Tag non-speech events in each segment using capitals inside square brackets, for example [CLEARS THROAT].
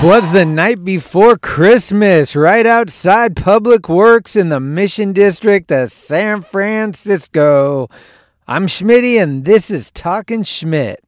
'Twas the night before Christmas, right outside Public Works in the Mission District of San Francisco. I'm Schmitty, and this is Talking Schmidt.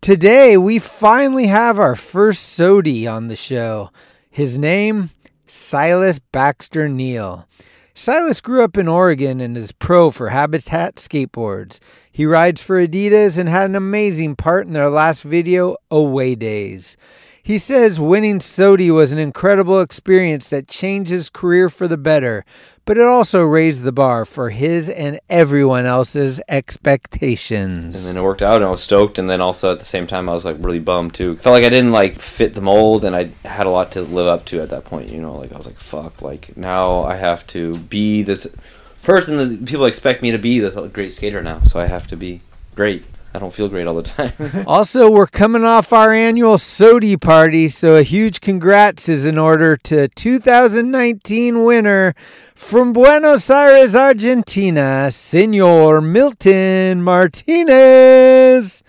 Today, we finally have our first SOTY on the show. His name, Silas Baxter Neal. Silas grew up in Oregon and is pro for Habitat Skateboards. He rides for Adidas and had an amazing part in their last video, Away Days. He says winning SOTY was an incredible experience that changed his career for the better, but it also raised the bar for his and everyone else's expectations. And then it worked out, and I was stoked. And then also at the same time, I was like really bummed too. Felt like I didn't like fit the mold, and I had a lot to live up to at that point. You know, like I was like, fuck, like now I have to be this person that people expect me to be, this great skater now. So I have to be great. I don't feel great all the time. [LAUGHS] Also, we're coming off our annual SOTY party, so a huge congrats is in order to 2019 winner from Buenos Aires, Argentina, Senor Milton Martinez.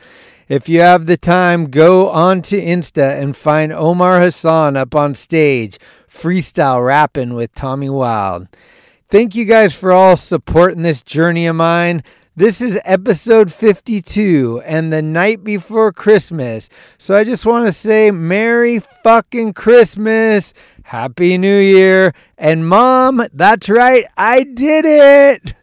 If you have the time, go on to Insta and find Omar Hassan up on stage, freestyle rapping with Tommy Wild. Thank you guys for all supporting this journey of mine. This is episode 52 and the night before Christmas. So I just want to say Merry fucking Christmas, Happy New Year, and Mom, that's right, I did it!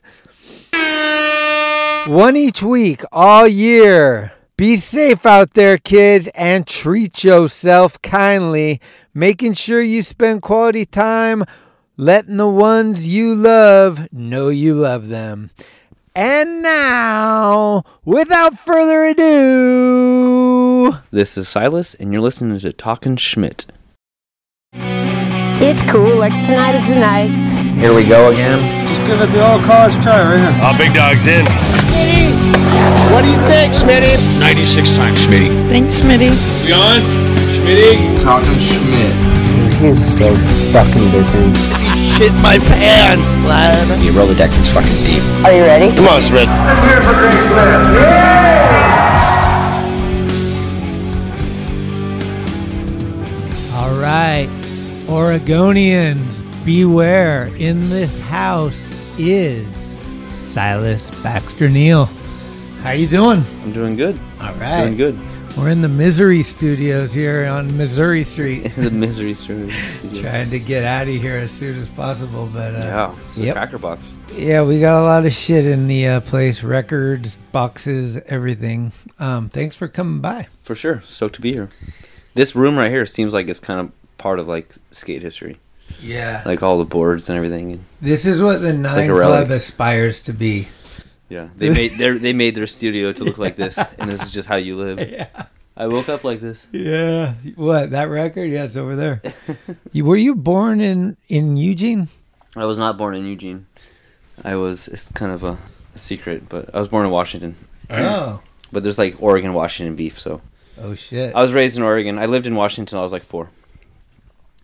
One each week, all year. Be safe out there, kids, and treat yourself kindly, making sure you spend quality time letting the ones you love know you love them. And now, without further ado, this is Silas, and you're listening to Talking Schmidt. It's cool, like tonight is the night. Here we go again. Just give it the old college try right here. Oh, big dog's in. Smitty, What do you think, Smitty? 96 times, Schmitty. Thanks, Smitty. We on? Schmitty? Talking Schmidt. He's so fucking different. Shit my pants, lad. The Rolodex is fucking deep. Are you ready? Come on, Schmidt. all right, Oregonians, beware. In this house is Silas Baxter Neal. How you doing? I'm doing good. All right. Doing good. We're in the Misery Studios here on Missouri Street, [LAUGHS] the misery story. [LAUGHS] trying to get out of here as soon as possible. But uh, Yeah, it's a Yep. cracker box. yeah, we got a lot of shit in the uh, place: records, boxes, everything. Um, thanks for coming by. For sure. Stoked to be here. This room right here seems like it's kind of part of like skate history. Yeah, Like all the boards and everything. this is what the Nine like Club aspires to be. Yeah, they made their they made their studio to look like this, [LAUGHS] and this is just how you live. Yeah. I woke up like this. Yeah. What that record? Yeah, it's over there. [LAUGHS] you, were you born in in Eugene? I was not born in Eugene. I was. It's kind of a, a secret, but I was born in Washington. Oh. [CLEARS THROAT] But there's like Oregon Washington beef, so Oh shit. I was raised in Oregon. I lived in Washington I was like four.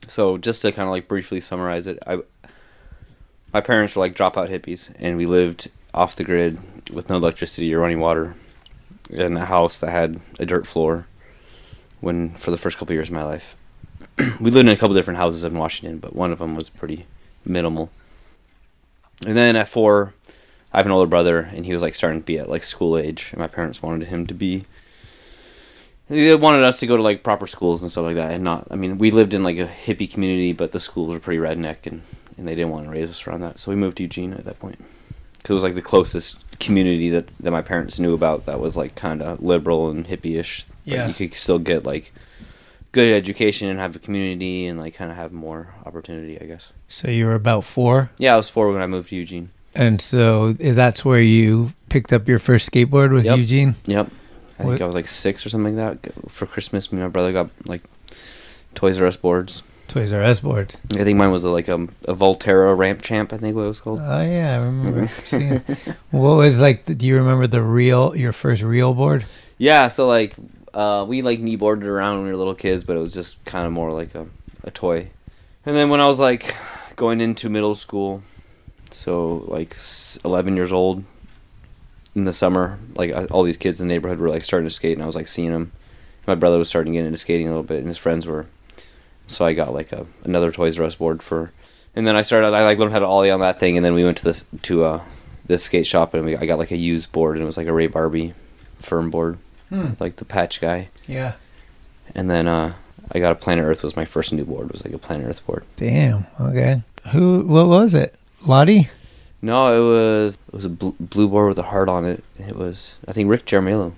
So just to kind of like briefly summarize it, I my parents were like dropout hippies, and we lived off the grid with no electricity or running water in a house that had a dirt floor. When for the first couple years of my life, [CLEARS THROAT] we lived in a couple different houses in Washington, but one of them was pretty minimal. And then at four, I have an older brother, and he was like starting to be at like school age, and my parents wanted him to be they wanted us to go to like proper schools and stuff like that and not i mean we lived in like a hippie community but the schools were pretty redneck and, and they didn't want to raise us around that so we moved to eugene at that point because it was like the closest community that, that my parents knew about that was like kind of liberal and hippie-ish but Yeah. you could still get like good education and have a community and like kind of have more opportunity i guess so you were about four, yeah i was four when i moved to eugene and so eh, that's where you picked up your first skateboard was Yep. Eugene. Yep. I think I was like six or something like that. For Christmas, me and my brother got like Toys R Us boards. Toys R Us boards. I think mine was a, like a, a Volterra Ramp Champ. I think what it was called. Oh yeah, I remember [LAUGHS] seeing. What was like? The, do you remember the real your first real board? Yeah, so like uh, we like kneeboarded around when we were little kids, but it was just kind of more like a, a toy. And then when I was like going into middle school, so like 11 years old in the summer, like I- all these kids in the neighborhood were like starting to skate, and I was like seeing them. My brother was starting to get into skating a little bit, and his friends were so I got like a another Toys R Us board for, and then I started. I like learned how to ollie on that thing, and then we went to this to uh this skate shop, and we, I got like a used board, and it was like a Ray Barbee firm board, Hmm. like the patch guy, Yeah. and then uh I got a Planet Earth was my first new board. It was like a Planet Earth board. Damn. Okay. Who? What was it? Lotti. No, it was it was a bl- blue board with a heart on it. It was I think Rick Jaramillo.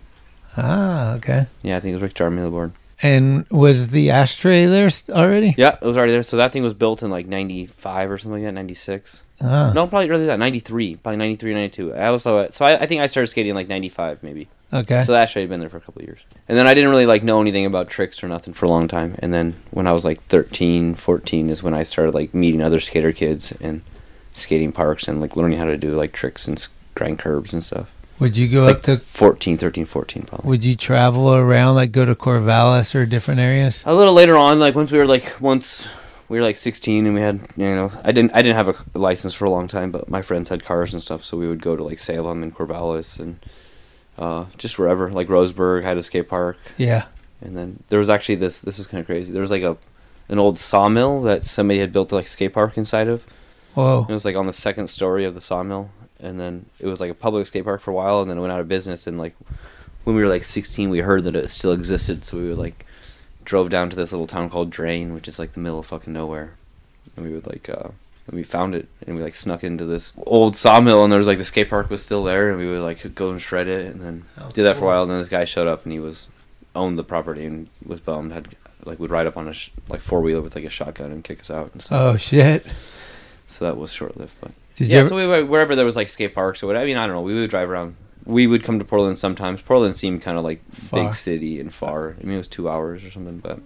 Ah. Okay. Yeah, I think it was Rick Jaramillo board. And was the ashtray there already? Yeah, it was already there. So that thing was built in like '95 or something like that, '96. Ah. No, probably earlier than that, '93, probably '93, '92. I also so I, I think I started skating like '95 maybe. Okay. So that actually had been there for a couple of years. And then I didn't really like know anything about tricks or nothing for a long time. And then when I was like 13, 14 is when I started like meeting other skater kids and skating parks and like learning how to do like tricks and grind curbs and stuff. Would you go Like up to? 14, 13, 14 probably. Would you travel around, like go to Corvallis or different areas? A little later on, like once we were like once we were like 16 and we had you know I didn't I didn't have a license for a long time, but my friends had cars and stuff, so we would go to like Salem and Corvallis and uh, just wherever like Roseburg had a skate park, Yeah. and then there was actually this this is kind of crazy. There was like a an old sawmill that somebody had built like skate park inside of. Whoa. It was like on the second story of the sawmill, and then it was like a public skate park for a while, and then it went out of business. And like when we were like 16, we heard that it still existed, so we would like drove down to this little town called Drain, which is like the middle of fucking nowhere, and we would like uh, and we found it, and we like snuck into this old sawmill, and there was like the skate park was still there, and we would like go and shred it, and then Oh, did that for a while, and then this guy showed up, and he was owned the property and was bummed, had like would ride up on a sh- like four wheeler with like a shotgun and kick us out and stuff. Oh shit. So that was short lived, but Did yeah. you? Ever, so we were, wherever there was like skate parks or whatever. I mean, I don't know. We would drive around. We would come to Portland sometimes. Portland seemed kind of like Far. big city and far. I mean, it was two hours or something. But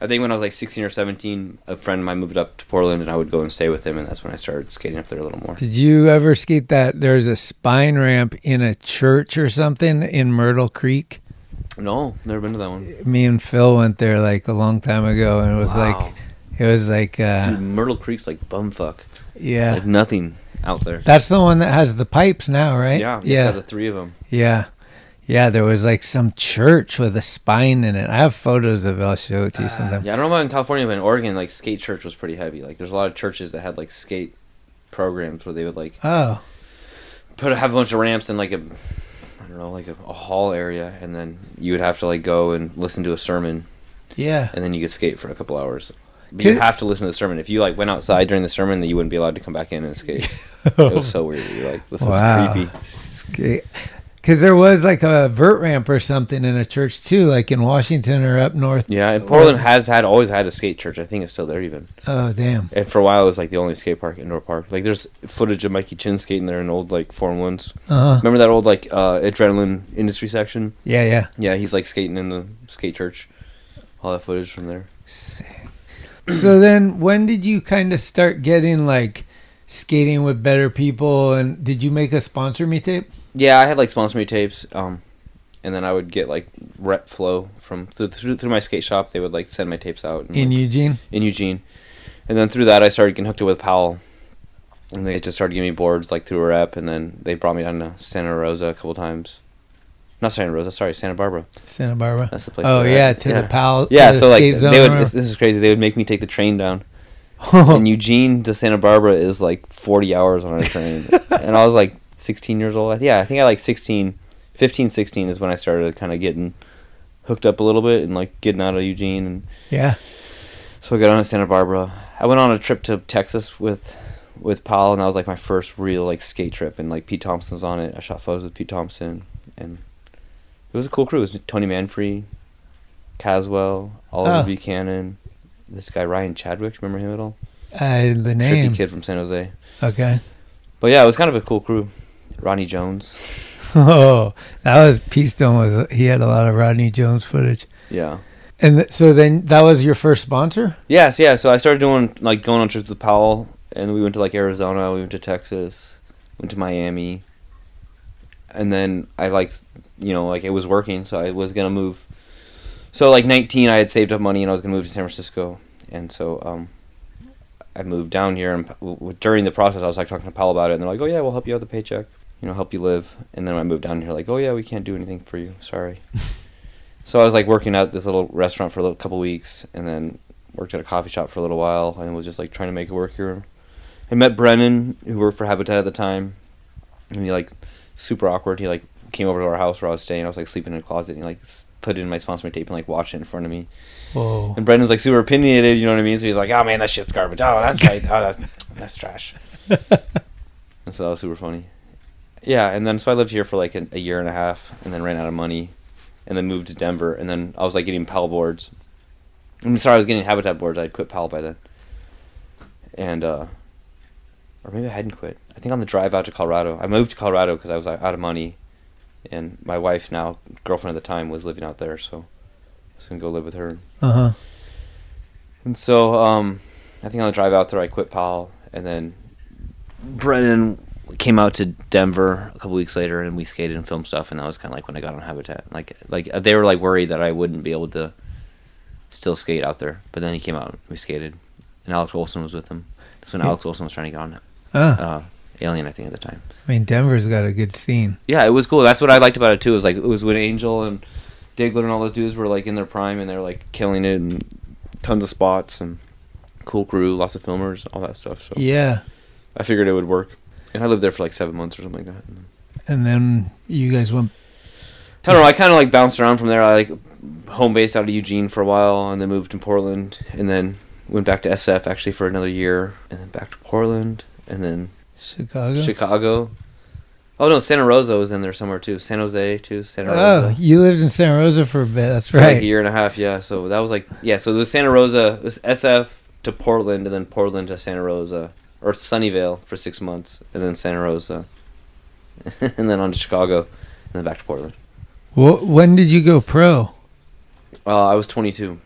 I think when I was like sixteen or seventeen, a friend of mine moved up to Portland, and I would go and stay with him, and that's when I started skating up there a little more. did you ever skate that? There's a spine ramp in a church or something in Myrtle Creek. No, never been to that one. Me and Phil went there like a long time ago, and it was Wow. like, it was like, uh, Dude, Myrtle Creek's like bumfuck. yeah. It's like nothing out there. That's the one that has the pipes now, right? yeah, yeah. The three of them. Yeah. Yeah, there was like some church with a spine in it. I have photos of it. I'll show it to you sometime. Yeah, I don't know about in California, but in Oregon, like skate church was pretty heavy. Like, there's a lot of churches that had like skate programs where they would like Oh, put have a bunch of ramps in like a I don't know like a, a hall area, and then you would have to like go and listen to a sermon, yeah. and then you could skate for a couple hours. But you have to listen to the sermon. If you like went outside during the sermon, then you wouldn't be allowed to come back in and skate. [LAUGHS] it was so weird. You're like, this Wow. is creepy. Because there was like a vert ramp or something in a church too, like in Washington or up north. Yeah, and Portland has had always had a skate church. I think it's still there even. Oh, damn. And for a while, it was like the only skate park, indoor park. Like there's footage of Mikey Chin skating there in old like Form Ones. Uh-huh. Remember that old like uh, adrenaline industry section? Yeah, yeah. Yeah, he's like skating in the skate church. All that footage from there. So then when did you kind of start getting like skating with better people and did you make a sponsor me tape? Yeah, I had like sponsor me tapes, um, and then I would get like rep flow from through, through through my skate shop. They would like send my tapes out and, In like, Eugene? in Eugene, and then through that I started getting hooked up with Powell, and they just started giving me boards like through a rep, and then they brought me down to Santa Rosa a couple times. Not Santa Rosa, sorry, Santa Barbara. Santa Barbara. That's the place. Oh yeah, to the Powell. Yeah, the so like they would. This, this is crazy. They would make me take the train down. [LAUGHS] and Eugene to Santa Barbara is like 40 hours on a train. [LAUGHS] and I was like 16 years old. Yeah, I think I like 16, 15, 16 is when I started kind of getting hooked up a little bit and like getting out of Eugene. And yeah. so I got on to Santa Barbara. I went on a trip to Texas with with Powell, and that was like my first real like skate trip. And like Pete Thompson was on it. I shot photos with Pete Thompson, and it was a cool crew. It was Tony Manfre, Caswell, Oliver Oh. Buchanan, this guy Ryan Chadwick. Remember him at all? Uh, the name. Trippy kid from San Jose. Okay. But yeah, it was kind of a cool crew. Ronnie Jones. [LAUGHS] Oh, that was Pete Stone was he had a lot of Rodney Jones footage. Yeah. And th- so then that was your first sponsor? Yes, yeah. So I started doing like going on trips with Powell, and we went to like Arizona, we went to Texas, went to Miami, and then I like, you know, like it was working, so I was gonna move. So like 19, I had saved up money and I was gonna move to San Francisco, and so um, I moved down here. And w- during the process, I was like talking to Powell about it, and they're like, "Oh yeah, we'll help you out with the paycheck, you know, help you live." And then when I moved down here, like, "Oh yeah, we can't do anything for you, sorry." [LAUGHS] so I was like working at this little restaurant for a little, couple weeks, and then worked at a coffee shop for a little while and was just like trying to make it work here. I met Brennan, who worked for Habitat at the time, and he like super awkward. He like came over to our house where I was staying. I was like sleeping in a closet, and he like put it in my sponsor tape and like watched it in front of me. Whoa. And Brendan's like super opinionated, you know what I mean? So he's like, "Oh man, that shit's garbage. Oh, that's [LAUGHS] right. Oh, that's that's trash." and [LAUGHS] so that was super funny. Yeah, and then so I lived here for like a, a year and a half, and then ran out of money, and then moved to Denver, and then I was like getting Powell boards. I'm sorry, I was getting Habitat boards. I'd quit Powell by then, and uh, or maybe I hadn't quit. I think on the drive out to Colorado, I moved to Colorado because I was out of money, and my wife now girlfriend at the time was living out there, so I was gonna go live with her. Uh huh. And so, um, I think on the drive out there, I quit Powell, and then Brennan came out to Denver a couple weeks later, and we skated and filmed stuff, and that was kind of like when I got on Habitat. Like, like they were like worried that I wouldn't be able to still skate out there, but then he came out, and we skated, and Alex Wilson was with him. That's when Yeah. Alex Wilson was trying to get on Oh, uh, Alien, I think, at the time. I mean, Denver's got a good scene. Yeah, it was cool. That's what I liked about it too. It was like it was when Angel and Diggler and all those dudes were like in their prime and they were like killing it and tons of spots and cool crew, lots of filmers, all that stuff. So Yeah. I figured it would work. And I lived there for like seven months or something like that. And then you guys went. I don't know. I kind of like bounced around from there. I like home base out of Eugene for a while, and then moved to Portland, and then went back to SF actually for another year, and then back to Portland, and then Chicago. Chicago. Oh no, Santa Rosa was in there somewhere too. San Jose too. Santa Rosa. Oh, Rosa. you lived in Santa Rosa for a bit. That's For, Like right. a year and a half, yeah. So that was like, yeah. So it was Santa Rosa, it was SF to Portland, and then Portland to Santa Rosa, or Sunnyvale for six months, and then Santa Rosa, [LAUGHS] and then on to Chicago, and then back to Portland. Wh- when did you go pro? Uh, I was 22,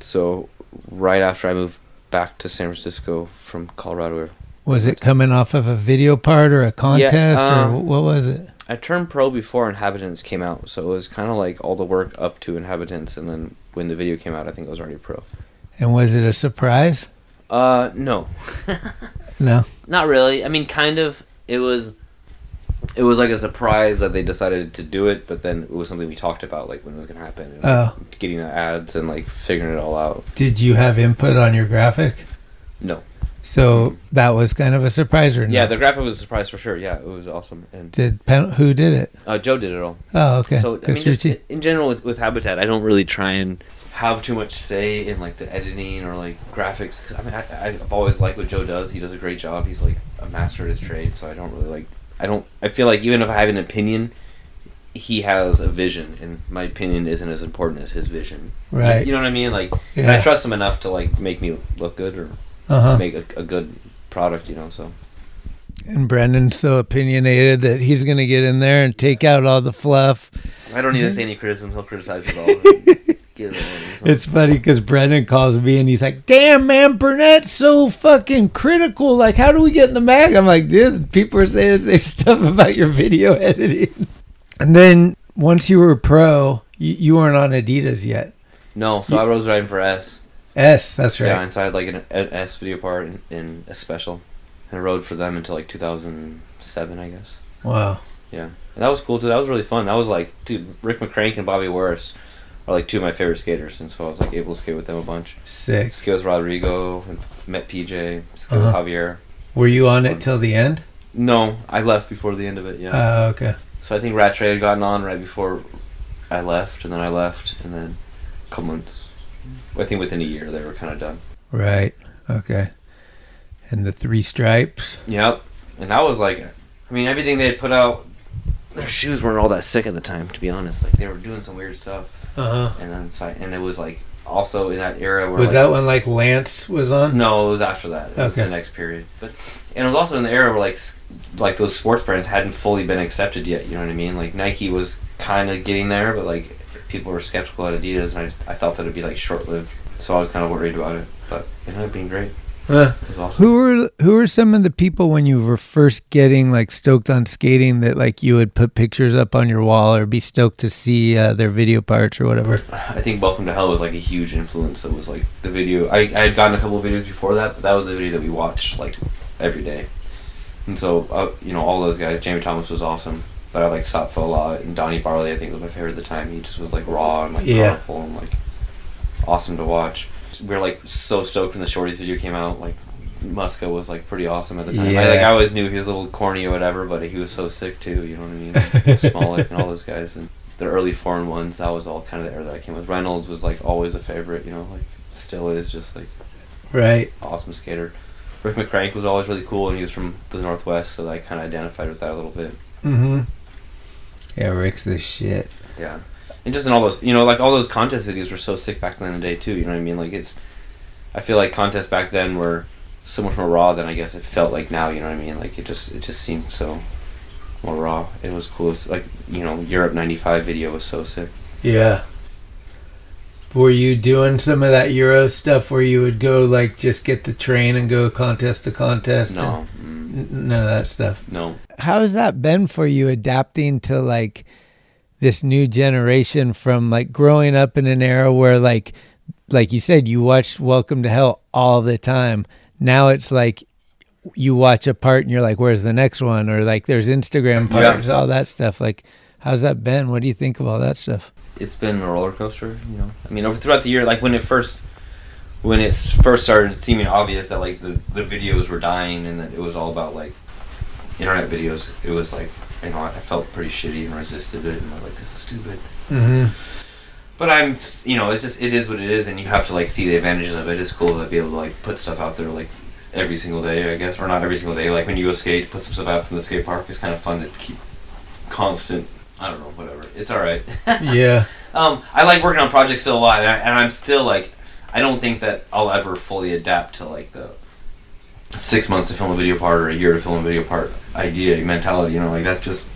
so right after I moved back to San Francisco from Colorado, Was it coming off of a video part or a contest uh, or what was it? I turned pro before Inhabitants came out, so it was kind of like all the work up to Inhabitants, and then when the video came out, I think I was already pro. And was it a surprise? Uh, no, [LAUGHS] [LAUGHS] No. Not really. I mean, kind of. It was. It was like a surprise that they decided to do it, but then it was something we talked about, like when it was gonna happen, and Oh. getting the ads and like figuring it all out. Did you have input on your graphic? No. So that was kind of a surprise, or Yeah, the graphic was a surprise for sure. Yeah, it was awesome, and Did Pen- who did it? uh, Joe did it all. Oh, okay. So I mean, just in general with, with Habitat, I don't really try and have too much say in like the editing or like graphics. 'cause, I mean, I, I've always liked what Joe does. He does a great job. He's like a master at his trade. So I don't really like. I don't. I feel like even if I have an opinion, he has a vision, and my opinion isn't as important as his vision. Right. You, know what I mean? Like, and I trust him enough to like make me look good or Uh huh. make a, a good product. You know. So And Brendan's so opinionated that he's going to get in there and take out all the fluff. I don't need to say any criticism. He'll criticize it all. [LAUGHS] It all. It's funny because Brendan calls me and he's like, "Damn, man, Burnett's so fucking critical. Like, how do we get in the mag?" I'm like, "Dude, people are saying the same [LAUGHS] stuff about your video editing." And then once you were pro, you, you weren't on Adidas yet. No, so I was riding for S. S, that's right. Yeah, and so I had like an, an S video part in, in a special, and I rode for them until like 2007, I guess. Wow. Yeah, and that was cool too. That was really fun. That was like, dude, Rick McCrank and Bobby Warris are like two of my favorite skaters, and so I was like able to skate with them a bunch. Sick. Skate with Rodrigo and met PJ. Skate Uh-huh. with Javier. Were you on Fun. it till the end? No, I left before the end of it. Yeah. Oh, okay. so I think Rattray had gotten on right before I left, and then I left, and then a couple months. I think within a year they were kind of done. Right. Okay. And the three stripes. Yep. And that was like, I mean, everything they had put out, their shoes weren't all that sick at the time, to be honest. Like they were doing some weird stuff, Uh huh. and then so I, and it was like also in that era where Was like, that this- when like Lance was on? No, it was after that. It was the next period, but and it was also in the era where like like those sports brands hadn't fully been accepted yet. You know what I mean? Like Nike was kind of getting there, but like people were skeptical at Adidas, and I, I thought that it'd be like short lived. So I was kind of worried about it, but it ended up being great. Was awesome. Who were who were some of the people when you were first getting like stoked on skating that like you would put pictures up on your wall or be stoked to see uh, their video parts or whatever? I think Welcome to Hell was like a huge influence. It was like the video. I, I had gotten a couple of videos before that, but that was the video that we watched like every day. And so, uh, you know, all those guys. Jamie Thomas was awesome, but I like Satva a lot, and Donny Barley I think was my favorite at the time. He just was like raw and like Yeah. powerful and like awesome to watch. we were like so stoked when the Shorties video came out. Like Muska was like pretty awesome at the time. I, Yeah. like I always knew he was a little corny or whatever, but he was so sick too. You know what I mean? Like, [LAUGHS] Smollett and all those guys and the early foreign ones. That was all kind of the era that I came with. Reynolds was like always a favorite. You know, like still is just like Right. awesome skater. Rick McCrank was always really cool, and he was from the Northwest, so I kind of identified with that a little bit. Mm-hmm. Yeah, Rick's the shit. Yeah, and just in all those, you know, like all those contest videos were so sick back then in the day too. You know what I mean? Like it's, I feel like contests back then were so much more raw than I guess it felt like now. You know what I mean? Like it just it just seemed so more raw. It was cool. It's like you know, Europe '95 video was so sick. Yeah. Were you doing some of that Euro stuff where you would go like just get the train and go contest to contest? No, mm, and n- none of that stuff. no. How's that been for you adapting to like this new generation from like growing up in an era where like like you said you watched Welcome to Hell all the time. Now it's like you watch a part and you're like where's the next one or like there's Instagram Yeah. parts all that stuff like how's that been? What do you think of all that stuff? It's been a roller coaster. You know, I mean, over throughout the year, like when it first, when it first started seeming obvious that like the the videos were dying and that it was all about like internet videos, it was like you know I felt pretty shitty and resisted it and I was like, this is stupid. Mm-hmm. But I'm, you know, it's just it is what it is, and you have to like see the advantages of it. It's cool to be able to like put stuff out there like every single day, I guess, or not every single day. Like when you go skate, put some stuff out from the skate park. It's kind of fun to keep constant. I don't know, whatever. It's all right. [LAUGHS] Yeah. Um, I like working on projects still a lot, and, I, and I'm still like, I don't think that I'll ever fully adapt to like the six months to film a video part or a year to film a video part idea mentality. You know, like that's just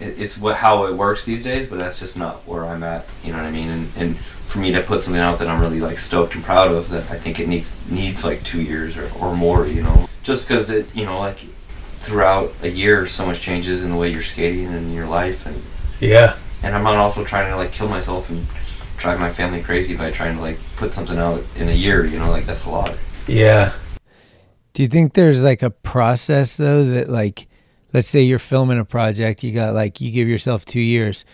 it, it's what how it works these days. But that's just not where I'm at. You know what I mean? And and for me to put something out that I'm really like stoked and proud of, that I think it needs needs like two years or, or more. You know, just because it you know like throughout a year so much changes in the way you're skating and your life and Yeah. and I'm not also trying to like kill myself and drive my family crazy by trying to like put something out in a year. You know, like that's a lot. Yeah. Do you think there's like a process though that like let's say you're filming a project, you got like you give yourself 2 years.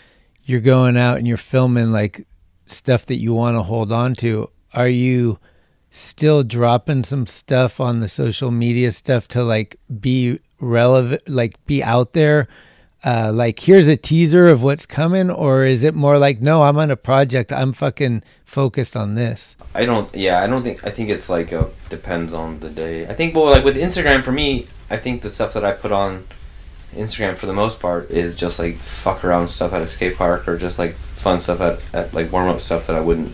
You're going out and you're filming like stuff that you want to hold on to. Are you still dropping some stuff on the social media stuff to like be relevant like be out there? Uh, like here's a teaser of what's coming or is it more like no i'm on a project i'm fucking focused on this I don't. Yeah, I don't think. I think it's like a depends on the day. I think, well, like with Instagram for me, I think the stuff that I put on Instagram for the most part is just like fuck around stuff at a skate park or just like fun stuff at, at like warm up stuff that I wouldn't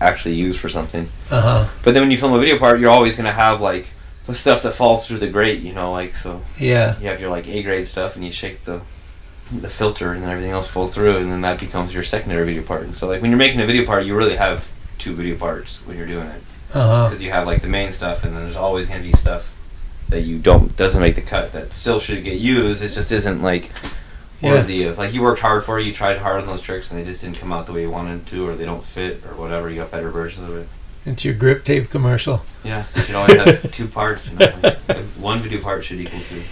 actually use for something. uh-huh But then when you film a video part, you're always gonna have like the stuff that falls through the grate. You know, like so. yeah you have your like A grade stuff and you shake the the filter and then everything else falls through and then that becomes your secondary video part. And so like when you're making a video part, you really have two video parts when you're doing it uh-huh because you have like the main stuff and then there's always going to be stuff that you don't doesn't make the cut that still should get used. It just isn't like Yeah. worthy of like you worked hard for it, you tried hard on those tricks and they just didn't come out the way you wanted to or they don't fit or whatever. You got better versions of it. It's your grip tape commercial. Yeah, so you should always have two parts. You know, like, one video part should equal two.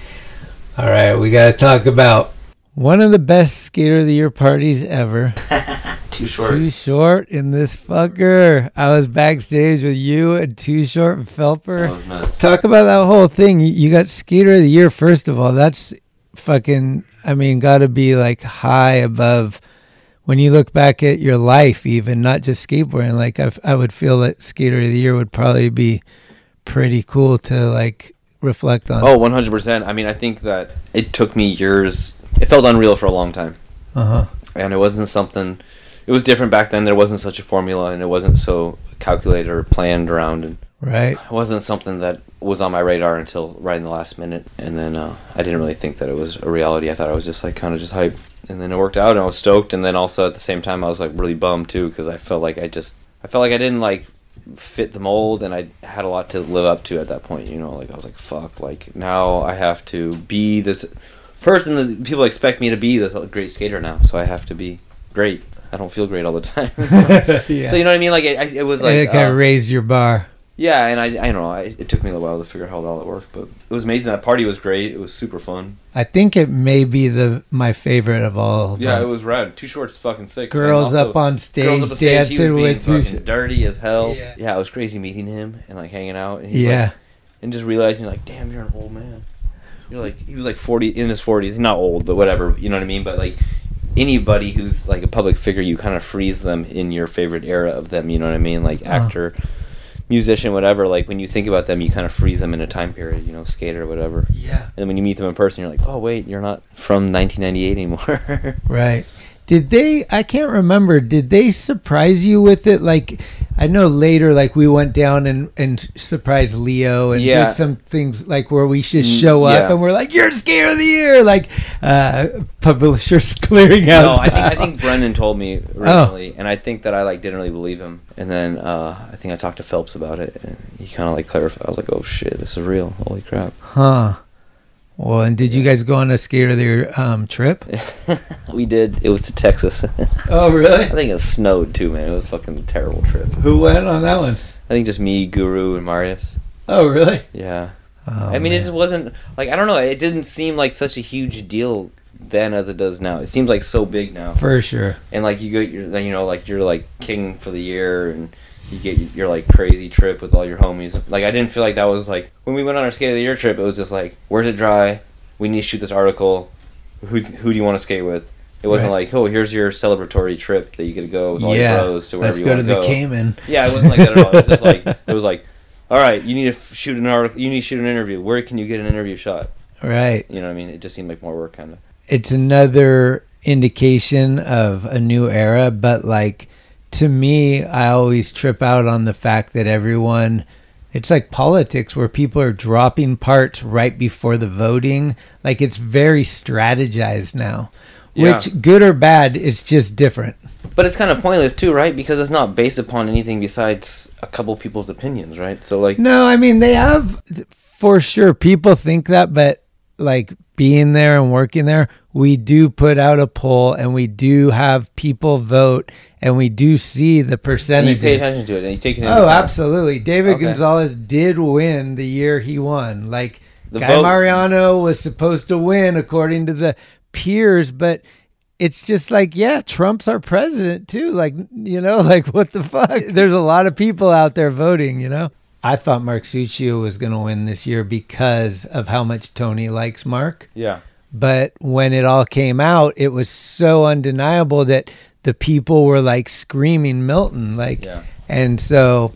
All right, we got to talk about one of the best skater of the year parties ever. [LAUGHS] Too short. Too short in this fucker. I was backstage with you and Too Short and That Felper. was nuts. Talk about that whole thing. You, you got skater of the year first of all. That's fucking. I mean, got to be like high above. When you look back at your life, even not just skateboarding, like I, I would feel that skater of the year would probably be pretty cool to like reflect on. Oh, 100%. I mean, I think that it took me years. It felt unreal for a long time. uh huh. And it wasn't something. It was different back then. There wasn't such a formula, and it wasn't so calculated or planned around. And Right. it wasn't something that was on my radar until right in the last minute. And then uh, I didn't really think that it was a reality. I thought I was just like kind of just hype. And then it worked out, and I was stoked. And then also at the same time, I was like really bummed too because I felt like I just. I felt like I didn't like fit the mold and I had a lot to live up to at that point, you know, like I was like fuck, like now I have to be this person that people expect me to be this great skater now, so I have to be great. I don't feel great all the time. [LAUGHS] yeah. So you know what I mean? Like it, it was like it kind uh, of raised your bar. Yeah, and I I don't know. I, it took me a while to figure out how all that worked, but it was amazing. That party was great. It was super fun. I think it may be the my favorite of all. Of Yeah, them. it was rad. Too Short's fucking sick. girls also- up on stage girls up on stage, he was dancing being with you. fucking dirty as hell. Yeah. Yeah. it was crazy meeting him and like hanging out. And he's, Yeah, like- and just realizing like, damn, you're an old man. You're like he was like forty in his forties, not old, but whatever. You know what I mean? But like anybody who's like a public figure, you kind of freeze them in your favorite era of them. You know what I mean? Like Uh-huh. Musician, whatever. Like when you think about them, you kind of freeze them in a time period. You know, skater, whatever. yeah, And then when you meet them in person, you're like, oh wait, you're not from 1998 anymore. [LAUGHS] right. Did they? I can't remember. Did they surprise you with it? Like, I know later, like we went down and and surprised Leo and Yeah. did some things like where we should Mm, show up yeah. and we're like, "You're Skater of the Year!" Like, uh, publishers [LAUGHS] clearing no, out. I think, I think Brendan told me Oh. originally, and I think that I like didn't really believe him. And then uh, I think I talked to Phelps about it, and he kind of like clarified. I was like, oh shit, this is real. Holy crap. Huh. Well, and did you guys go on a Skater of the um, trip? [LAUGHS] we did. It was to Texas. [LAUGHS] Oh, really? I think it snowed too, man. It was a fucking terrible trip. Who went on that one? I think just me, Guru, and Marius. Oh, really? Yeah. Oh, I mean, it just wasn't like I don't know. It didn't seem like such a huge deal then as it does now. It seems like so big now. for sure. and like you get your you know like you're like king for the year and you get your like crazy trip with all your homies. Like i didn't feel like that was like when we went on our skate of the year trip it was just like where's it dry? We need to shoot this article. Who's who do you want to skate with? It wasn't Right. like oh here's your celebratory trip that you get to go with all yeah. your bros to wherever Let's you go want to to the Cayman. yeah it wasn't like that at all. It was just like [LAUGHS] it was like all right you need to f- shoot an article you need to shoot an interview. Where can you get an interview shot? Right. you know what i mean? It just seemed like more work kind of It's another indication of a new era, but like to me, I always trip out on the fact that everyone. It's like politics where people are dropping parts right before the voting. Like it's very strategized now. Yeah. Which good or bad, it's just different. But it's kind of pointless too, right? Because it's not based upon anything besides a couple people's opinions, right? So like, No, I mean they have for sure. People think that, but like being there and working there, we do put out a poll and we do have people vote and we do see the and you percentages. pay attention to it and you take it. Oh, absolutely. David Okay. Gonzalez did win the year he won. Like The Guy vote- Mariano was supposed to win according to the peers, but it's just like, yeah, Trump's our president too. Like, you know, [LAUGHS] like what the fuck? There's a lot of people out there voting, you know? I thought Mark Suciu was going to win this year because of how much Tony likes Mark. Yeah, But when it all came out, it was so undeniable that the people were like screaming Milton. Like, yeah, and so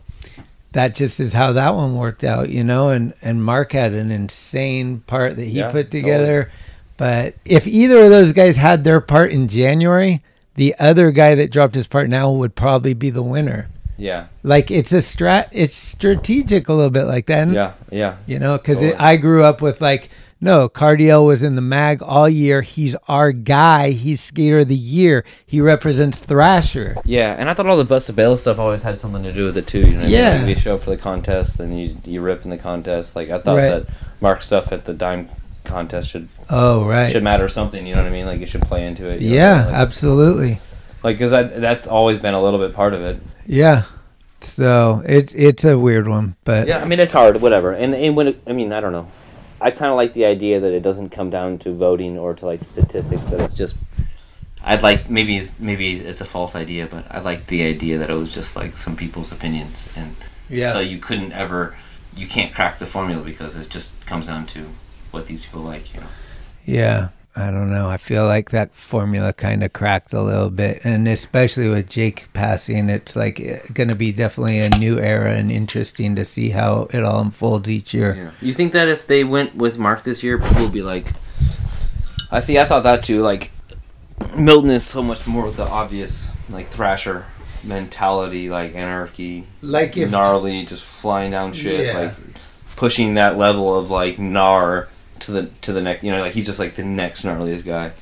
that just is how that one worked out, you know. And and Mark had an insane part that he Yeah, put together. But if either of those guys had their part in January, the other guy that dropped his part now would probably be the winner. Yeah, Like it's a strat, it's strategic a little bit like that. And, yeah, yeah. You know, because Totally. I grew up with like. No, Cardiel was in the mag all year. He's our guy. He's skater of the year. He represents Thrasher. Yeah, and I thought all the Bust or Bail stuff always had something to do with it too. You know, what I mean? Yeah. Like, we show up for the contest and you you rip in the contest. Like I thought Right. that Mark stuff at the dime contest should Oh, right. should matter something. You know what I mean? Like it should play into it. you know? yeah, like, absolutely. like because that's always been a little bit part of it. Yeah. So it's it's a weird one, but Yeah, I mean it's hard, whatever. And and when it, I mean I don't know, I kind of like the idea that it doesn't come down to voting or to like statistics. That it's just. I'd like maybe it's, maybe it's a false idea, but I like the idea that it was just like some people's opinions, and yeah, so you couldn't ever, you can't crack the formula because it just comes down to what these people like, you know. yeah. I don't know. I feel like that formula kind of cracked a little bit, and especially with Jake passing, it's like eh, going to be definitely a new era and interesting to see how it all unfolds each year. Yeah. You think that if they went with Mark this year, people would be like, I see. I thought that too. Like Milton is so much more with the obvious, like Thrasher mentality, like anarchy, Like if gnarly, just flying down shit, Yeah. like pushing that level of like gnar to the to the next. You know, like he's just like the next gnarliest guy.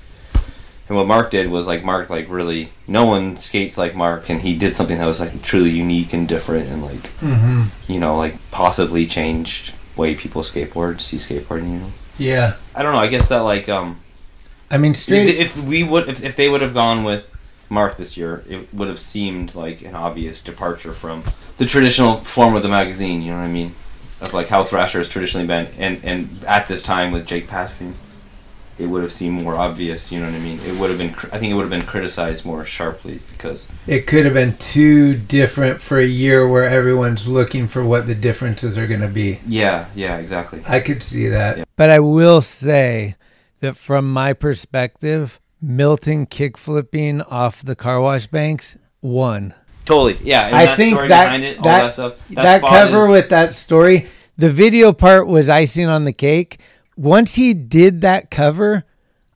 And what Mark did was like Mark like really no one skates like Mark, and he did something that was like truly unique and different, and like hmm you know like possibly changed way people skateboard, see skateboarding. You know, yeah. I don't know. I guess that like um I mean, straight. if we would if, if they would have gone with Mark this year, it would have seemed like an obvious departure from the traditional form of the magazine. You know what I mean? Of like how Thrasher has traditionally been, and and at this time with Jake passing, it would have seemed more obvious. You know what I mean? It would have been. I think it would have been criticized more sharply because It could have been too different for a year where everyone's looking for what the differences are going to be. yeah, yeah, exactly. I could see that. Yeah. But I will say that from my perspective, Milton kick flipping off the car wash banks won. Totally, yeah. And I that think story that behind it, all that, that stuff. that spot cover is- with that story, the video part was icing on the cake. Once he did that cover,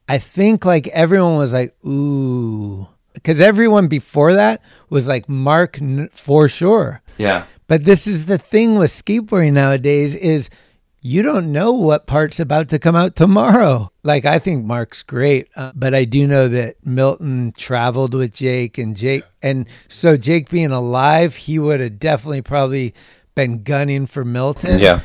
I think like everyone was like, "Ooh," because everyone before that was like Mark for sure. yeah, But this is the thing with skateboarding nowadays is you don't know what part's about to come out tomorrow. Like I think Mark's great, uh, but I do know that Milton traveled with Jake and Jake and so Jake being alive, he would have definitely probably been gunning for Milton. yeah,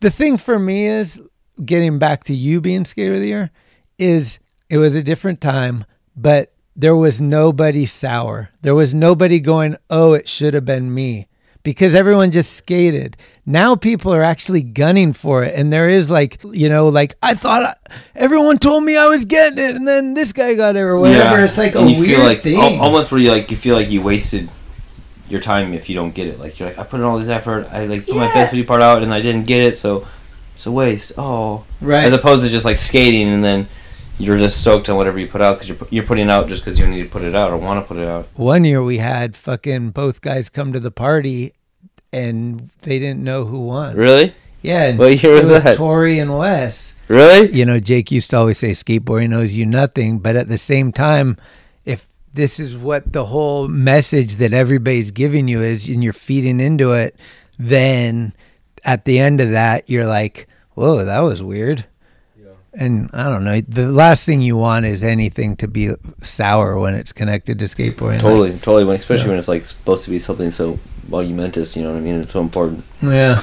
The thing for me is getting back to you being skater of the year is it was a different time, but there was nobody sour. There was nobody going, "Oh, it should have been me." Because everyone just skated. Now people are actually gunning for it and there is like, you know, like I thought I, everyone told me I was getting it and then this guy got it or whatever. Yeah. It's like a And you weird feel like, thing. al- almost where you like you feel like you wasted your time if you don't get it. Like you're like I put in all this effort, I like put my best video part out and I didn't get it, so it's a waste. Oh, right. as opposed to just like skating and then you're just stoked on whatever you put out because you're you're putting it out just because you need to put it out or want to put it out. One year we had fucking both guys come to the party and they didn't know who won. Really, Yeah. What year it was that? Tori and Wes. really? You know, Jake used to always say skateboarding knows you nothing, but at the same time, if this is what the whole message that everybody's giving you is and you're feeding into it, then at the end of that, you're like, whoa, that was weird. And I don't know. The last thing you want is anything to be sour when it's connected to skateboarding. Totally, totally. When, especially So- when it's like supposed to be something so monumentous. You know what I mean? It's so important. yeah.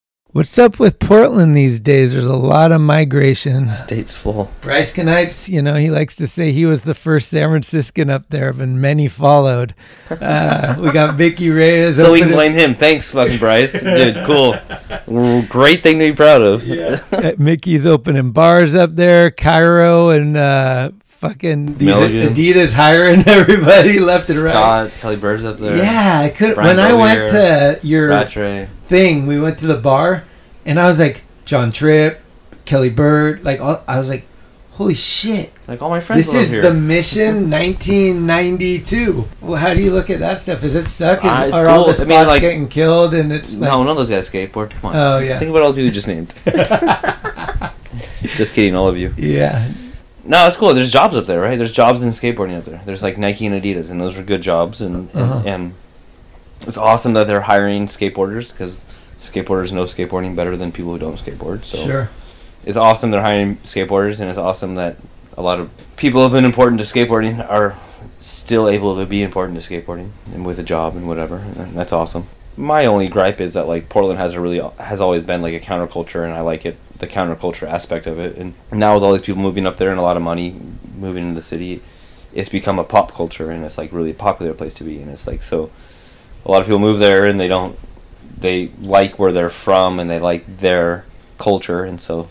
What's up with Portland these days? There's a lot of migration. State's full. Bryce Kanights, you know, he likes to say he was the first San Franciscan up there, and many followed. Uh, we got [LAUGHS] Mickey Reyes. So we can blame him. Thanks, fucking Bryce. Dude, cool. Great thing to be proud of. Uh, [LAUGHS] Mickey's opening bars up there. Cairo and uh, fucking these Milligan. Adidas hiring [LAUGHS] everybody left and right. Scott, Kelly Bird's up there. Yeah, I could. Brian When I went to your Rattray. thing, we went to the bar, and I was like, John Tripp, Kelly Bird, like all, I was like, holy shit. Like all my friends This is here. the mission [LAUGHS] 1992. Well, how do you look at that stuff? Is it suck? Is, ah, it's are all cool. the I mean, spots like- getting killed? And it's like, no, none of those guys skateboard. Come on. Oh, yeah. Think about all the people you just named. [LAUGHS] just kidding, all of you. yeah, No, it's cool. There's jobs up there, right? There's jobs in skateboarding up there. There's like Nike and Adidas, and those are good jobs, and and, Uh-huh. and it's awesome that they're hiring skateboarders because skateboarders know skateboarding better than people who don't skateboard. So sure. it's awesome they're hiring skateboarders, and it's awesome that a lot of people who've been important to skateboarding are still able to be important to skateboarding and with a job and whatever. And that's awesome. My only gripe is that like Portland has a really has always been like a counterculture, and I like it the counterculture aspect of it. And now with all these people moving up there and a lot of money moving into the city, it's become a pop culture, and it's like really a popular place to be. And it's like so, a lot of people move there and they don't they like where they're from and they like their culture, and so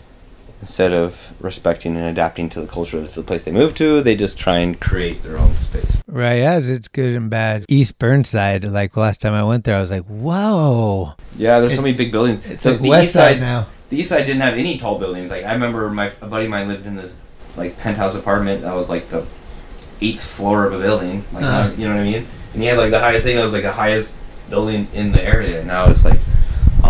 instead of respecting and adapting to the culture of the place they move to, they just try and create their own space. Right, as it's good and bad. East Burnside, like last time I went there, I was like, whoa. Yeah, there's so many big buildings. It's The- like the West east Side now. The east side didn't have any tall buildings. Like I remember my a buddy of mine lived in this like penthouse apartment that was like the eighth floor of a building. Like Uh-huh. you know what I mean? And he had like the highest thing that was like the highest building in the area. And now it's like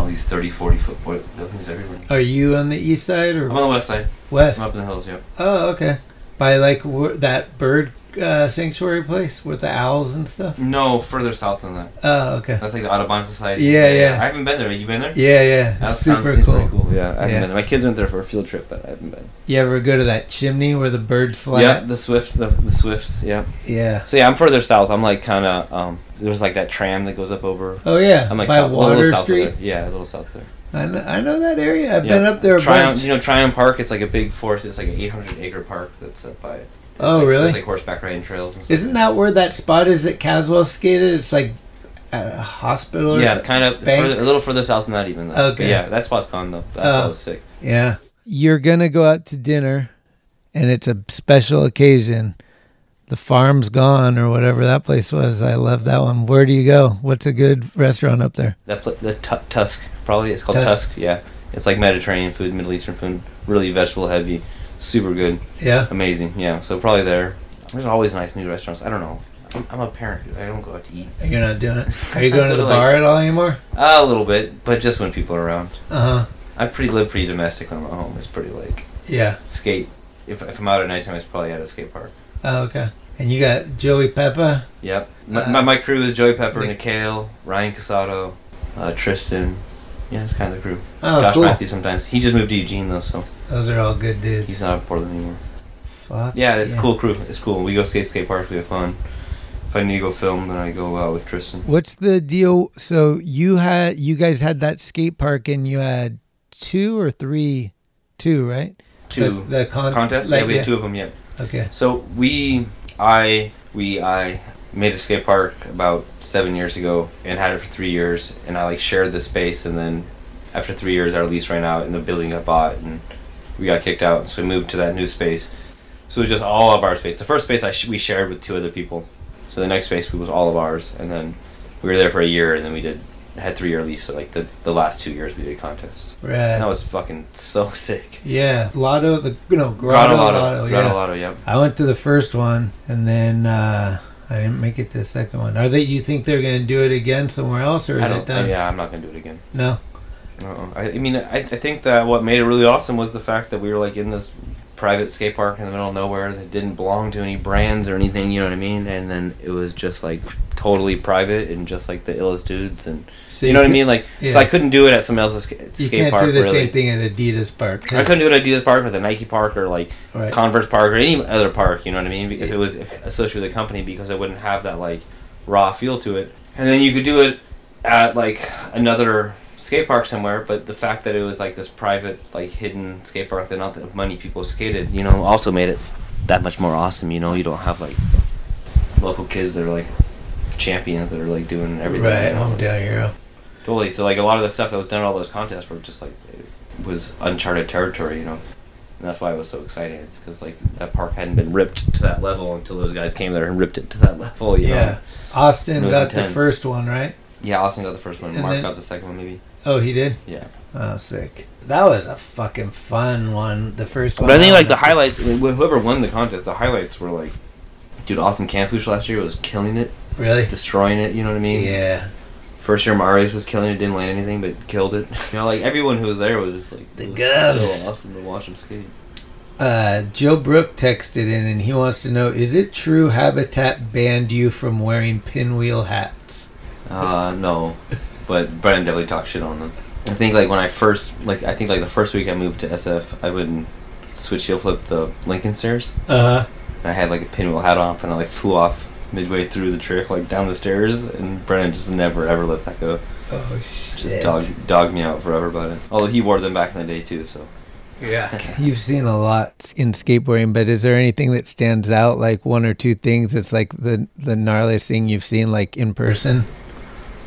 all these 30, 40 foot buildings everywhere. Are you on the east side or I'm on the west side. west? I'm up in the hills. Yeah. Oh, okay. By like wh- that bird uh, sanctuary place with the owls and stuff. No, further south than that. Oh, okay. That's like the Audubon Society. Yeah, yeah. I haven't been there. You been there? Yeah, yeah. That Super cool. cool. Yeah, I haven't Yeah. been there. My kids went there for a field trip, but I haven't been. You ever go to that chimney where the birds fly? Yeah, the Swift, the, the Swifts. Yeah. Yeah. So yeah, I'm further south. I'm like kind of um. There's like that tram that goes up over. Oh yeah. I'm like by south, a little Water south of Street. there. Yeah, a little south there. I know, I know that area. I've Yeah. been up there a Tryon, you know, Tryon Park. It's like a big forest. It's like an 800 acre park that's up by. There's Oh, like, really? There's like horseback riding trails and stuff. Isn't that where that spot is that Caswell skated? It's like at a hospital or Yeah, kind of further, a little further south than that even. Though. Okay. Yeah, that spot's gone though. That Oh. spot was sick. Yeah. You're gonna go out to dinner, and it's a special occasion. The farm's gone, or whatever that place was. I love that one. Where do you go? What's a good restaurant up there? That pla the tu- Tusk probably it's called Tusk. Tusk. Yeah, it's like Mediterranean food, Middle Eastern food, really vegetable heavy, super good, Yeah. amazing. Yeah, so probably there. There's always nice new restaurants. I don't know. I'm, I'm a parent. I don't go out to eat. You're not doing it. Are you going to the [LAUGHS] Like- bar at all anymore? a little bit, but just when people are around. Uh huh. I pretty live pretty domestic when I'm at home. It's pretty like Yeah. skate. If, if I'm out at nighttime, it's probably at a skate park. Oh, okay. And you got Joey Pepper. Yep. My, Uh, my, my crew is Joey Pepper, Nick- Nikhil, Ryan Casado, uh, Tristan. Yeah, it's kind of the crew. Oh, Josh cool. Matthews sometimes. He just moved to Eugene though, so Those are all good dudes. he's not in Portland anymore. Fuck. Yeah, it's a cool crew. It's cool. We go skate skate parks. We have fun. If I need to go film, then I go out with Tristan. What's the deal? So you had you guys had that skate park and you had two or three, two right? Two the, the con- contests. like, yeah, we had two of them. Yeah. Okay. So we, I, we, I made a skate park about seven years ago and had it for three years. And I like shared the space, and then after three years, our lease ran out, and the building got bought, and we got kicked out. So we moved to that new space. So it was just all of our space. The first space I sh- we shared with two other people. So the next space was all of ours, and then we were there for a year, and then we did had three year lease. So like the the last two years we did contests. Right. And that was fucking so [LAUGHS] sick. yeah. Lotto, the no Grotto, Grotto Lotto, Lotto. Grotto yeah. Lotto, yep. I went to the first one and then uh, I didn't make it to the second one. Are they? You think they're gonna do it again somewhere else, or is it done? yeah, I'm not gonna do it again. No. Uh-uh. I, I mean, I, I think that what made it really awesome was the fact that we were like in this private skate park in the middle of nowhere that didn't belong to any brands or anything. You know what I mean? And then it was just like totally private and just like the illest dudes and So you know what I mean? Like, yeah. so I couldn't do it at somebody else's You skate can't park. do the really. same thing at Adidas Park. I couldn't do it at Adidas Park or the Nike Park or like Right. Converse Park or any other park. You know what I mean? Because it was associated with the company because I wouldn't have that like raw feel to it. And then you could do it at like another skate park somewhere, but the fact that it was like this private, like hidden skate park that not that many people skated, you know, also made it that much more awesome. You know, you don't have like local kids that are like champions that are like doing everything. Right, you know? Oh, hometown hero. Totally. So like a lot of the stuff that was done at all those contests were just like it was uncharted territory, you know. And that's why it was so exciting. It's because like that park hadn't been ripped to that level until those guys came there and ripped it to that level. You Yeah. Know? Austin got the first one, right? Yeah. Austin got the first one. And Mark then- got the second one, maybe. Oh, he did. Yeah. Oh, sick. That was a fucking fun one. The first one. But I think like the highlight. highlights, I mean, whoever won the contest, the highlights were like, dude, Austin Kanfoush last year was killing it, Really? destroying it. You know what I mean? Yeah. First year Marius was killing it, didn't land anything, but killed it. [LAUGHS] You know, like everyone who was there was just like The it was so awesome to watch him skate. Uh, Joe Brook texted in and he wants to know: Is it true Habitat banned you from wearing pinwheel hats? Uh, no, [LAUGHS] but Brennan definitely talked shit on them. I think like when I first like I think like the first week I moved to SF, I would switch heel flip the Lincoln stairs. Uh, And I had like a pinwheel hat on, and I like flew off midway through the trick, like down the stairs, and Brennan just never ever let that go. oh shit. Just dog dogged me out forever about it. Although he wore them back in the day too, so. Yeah. [LAUGHS] You've seen a lot in skateboarding, but is there anything that stands out? Like one or two things that's like the the gnarliest thing you've seen, like in person?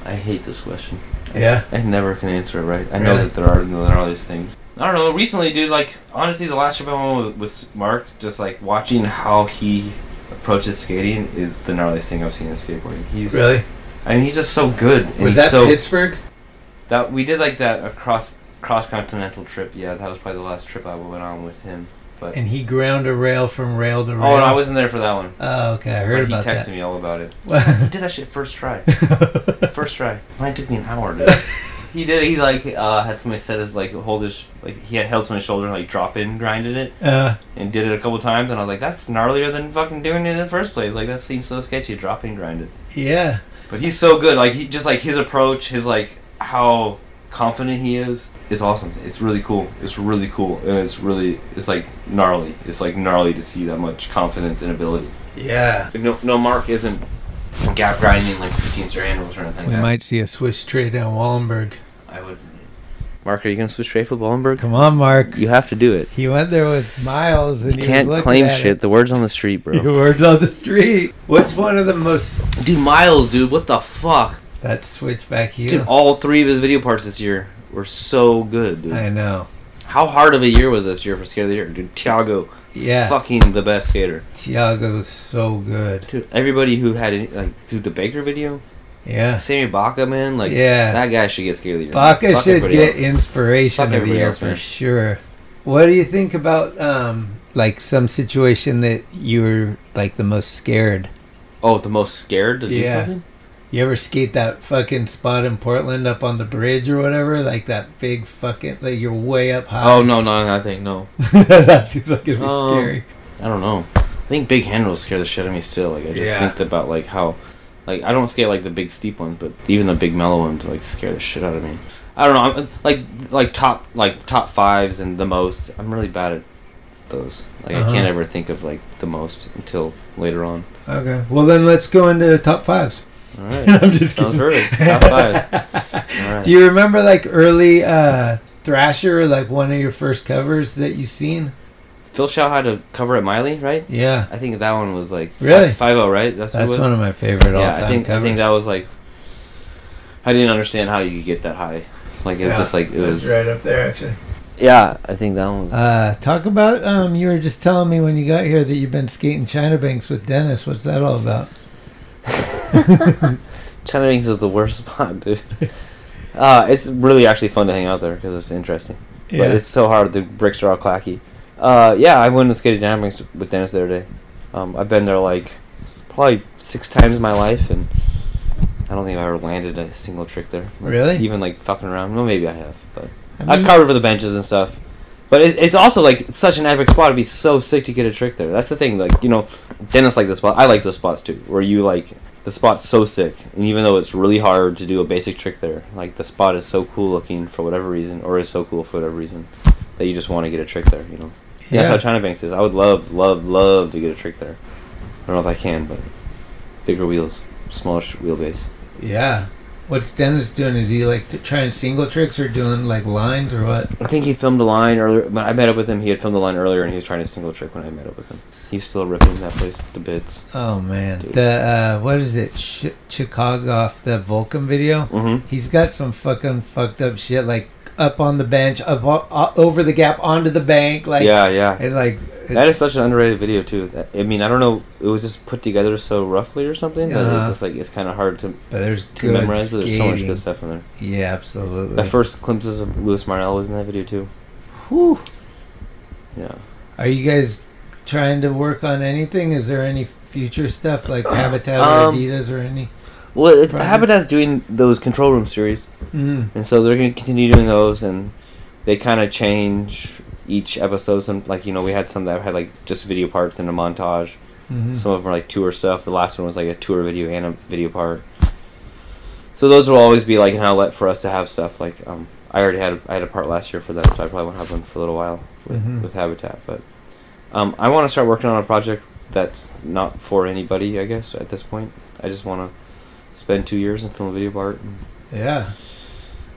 I hate this question. Yeah. I never can answer it right. I know that there are there are these things. I don't know. Recently, dude, like honestly, the last trip I went with, with Mark, just like watching how he approaches skating is the gnarliest thing I've seen in skateboarding. He's Really? I mean, he's just so good. Was he's that so Pittsburgh? that we did like that across cross continental trip? Yeah, that was probably the last trip I went on with him. But And he ground a rail from rail to rail. oh, no, I wasn't there for that one. Oh, okay. I heard but he texted that. me all about it. [LAUGHS] He did that shit first try. [LAUGHS] first try. Mine took me an hour. Dude. He did. He like uh, had somebody set his like hold his like he had held somebody's shoulder and like drop in grinded it Uh, and did it a couple times and I was like that's gnarlier than fucking doing it in the first place. Like that seems so sketchy. Drop in grinded. yeah. But he's so good. Like he just like his approach, his like how confident he is is awesome. It's really cool. It's really cool and it's really it's like gnarly. It's like gnarly to see that much confidence and ability. Yeah. No, no, Mark isn't gap grinding like 15 star handles or anything. We like that. might see a Swiss trade down Wallenberg. I would. Mark, are you gonna switch trade for Wallenberg? Come on, Mark. You have to do it. He went there with Miles and You he can't was claim at shit. It. The word's on the street, bro. [LAUGHS] bro. words on the street. What's one of the most dude, Miles, dude, what the fuck? that switchback heel? Dude, all three of his video parts this year were so good, dude. I know. How hard of a year was this year for Skater of the Year? Dude, Tiago, Yeah. fucking the best skater. Tiago was so good. Dude, everybody who had any, like, dude, the Baker video, Yeah. Sammy Baca, man, like, Yeah. that guy should get Skater of the Year. Baca Fuck should get else. inspiration Fuck of the year else, for sure. What do you think about um like some situation that you were like the most scared? Oh, the most scared to do Yeah. something? You ever skate that fucking spot in Portland up on the bridge or whatever? Like that big fucking like you're way up high. Oh, no, no, I think, no. that seems like it'd be Um, scary. I don't know. I think big handles scare the shit out of me still. Like I just Yeah. think about like how, like I don't skate like the big steep ones, but even the big mellow ones like scare the shit out of me. I don't know. I'm, like like top like top fives and the most. I'm really bad at those. Like Uh-huh. I can't ever think of like the most until later on. Okay. Well then let's go into top fives. All right. [LAUGHS] I'm just Sounds kidding. perfect. Top five. [LAUGHS] All right. Do you remember like early uh Thrasher, like one of your first covers that you seen? Phil Shao had a cover at Miley, right? Yeah. I think that one was like Really? five zero, right? That's, what it That's was? one of my favorite all yeah, time I think covers. I think that was like I didn't understand how you could get that high. Like it was Yeah, just like it was. right up there actually. Yeah, I think that one was. Uh, talk about um, you were just telling me when you got here that you've been skating China Banks with Dennis. What's that all about? [LAUGHS] [LAUGHS] China Wings is the worst spot, dude. Uh, it's really actually fun to hang out there because it's interesting. Yeah. But it's so hard. The bricks are all clacky. Uh, yeah, I went and skated China Wings with Dennis the other day. Um, I've been there like probably six times in my life, and I don't think I've ever landed a single trick there. Like, Really? Even like fucking around. Well, maybe I have, but I I've mean- covered for the benches and stuff. But it, it's also like such an epic spot. It'd be so sick to get a trick there. That's the thing. Like you know, Dennis like the spot. I like those spots too, where you like the spot's so sick, and even though it's really hard to do a basic trick there, like the spot is so cool looking for whatever reason, or is so cool for whatever reason, that you just want to get a trick there. You know, yeah. that's how China Banks is. I would love, love, love to get a trick there. I don't know if I can, but bigger wheels, smaller wheelbase. Yeah. What's Dennis doing? Is he like trying single tricks or doing like lines or what? I think he filmed a line earlier. When I met up with him, he had filmed a line earlier, and he was trying a single trick when I met up with him. He's still ripping that place to bits. Oh man, the uh, what is it? Ch- Chicago off the Vulcan video. Mm-hmm. He's got some fucking fucked up shit like up on the bench, up over the gap onto the bank, like yeah, yeah. and like That is such an underrated video too. I mean, I don't know. It was just put together so roughly or something that Uh-huh. it's just like it's kind of hard to, But there's to memorize. But There's so much good stuff in there. Yeah, absolutely. The first glimpses of Lewis Marnell was in that video too. Whew. Yeah. Are you guys trying to work on anything? Is there any future stuff like [CLEARS THROAT] Habitat or Um, Adidas or any? Well, it's, Project? Habitat's doing those control room series, Mm. and so they're going to continue doing those, and they kind of change each episode. Some like you know we had some that had like just video parts and a montage. hmm Some of them are like tour stuff. The last one was like a tour video and a video part. So those will always be like an outlet for us to have stuff. Like um, I already had a, I had a part last year for that, so I probably won't have one for a little while with, Mhm. with Habitat. But um, I want to start working on a project that's not for anybody. I guess at this point, I just want to spend two years and film a video art. And Yeah,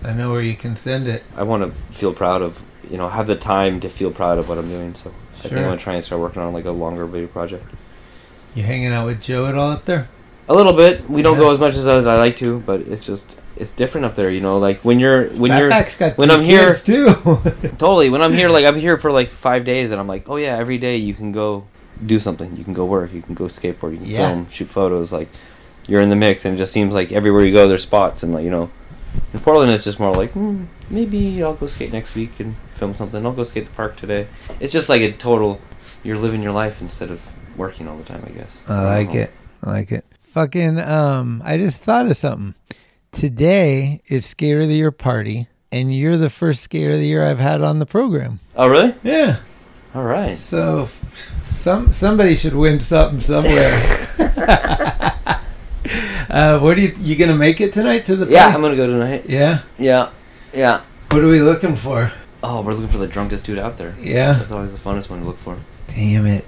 I know where you can send it. I want to feel proud of you know have the time to feel proud of what I'm doing. So I think I'm gonna try and start working on like a longer video project. You hanging out with Joe at all up there? A little bit. We don't go as much as I like to, but it's just it's different up there. You know, like when you're when you're Fatback's when I'm here- too. [LAUGHS] totally when I'm here. Like I'm here for like five days, and I'm like, oh yeah, every day you can go do something. You can go work. You can go skateboard. You can Yeah. film, shoot photos. Like you're in the mix, and it just seems like everywhere you go, there's spots, and like you know, in Portland it's just more like hmm, maybe I'll go skate next week and film something. I'll go skate the park today. It's just like a total. You're living your life instead of working all the time. I guess. I like it. I like it. Fucking um I just thought of something. today is Skater of the Year party, and you're the first Skater of the Year I've had on the program. Oh, really? Yeah. All right. So some somebody should win something somewhere. [LAUGHS] uh, what are you you gonna make it tonight to the Yeah, party? I'm gonna go tonight. yeah. Yeah, yeah. What are we looking for? Oh, we're looking for the drunkest dude out there. Yeah. That's always the funnest one to look for. Damn it.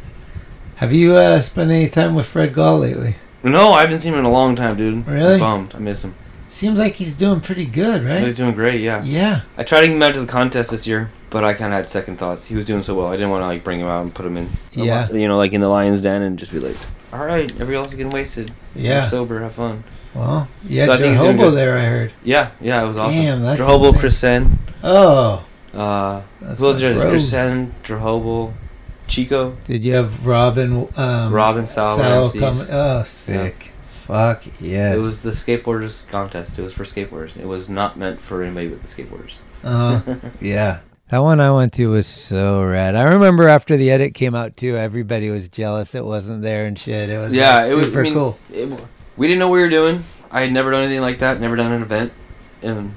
Have you uh, spent any time with Fred Gall lately? No, I haven't seen him in a long time, dude. Really? I'm bummed. I miss him. Seems like he's doing pretty good, right? He's doing great. Yeah. Yeah. I tried to get him out to the contest this year, but I kind of had second thoughts. He was doing so well, I didn't want to like bring him out and put him in. Yeah. You know, like in the lion's den, and just be like, "All right, everybody else is getting wasted. Yeah. You're sober, have fun." Well, yeah, So I think he's doing Hobo there, I heard. Yeah, yeah, it was awesome. Damn, that's Drehobl, insane. Chris Senn, Oh. uh, That's who else my is there? bros. Chris Senn, Drehobl, Chico, Did you have Robin? Um, Robin, Sal, Sal? Oh, sick. Fuck yes. It was the skateboarders contest. It was for skateboarders. It was not meant for anybody but the skateboarders. Uh, [LAUGHS] yeah. That one I went to was so rad. I remember after the edit came out too, everybody was jealous it wasn't there and shit. It was Yeah, like, it was super I mean, cool. it- we didn't know what we were doing. I had never done anything like that. Never done an event, and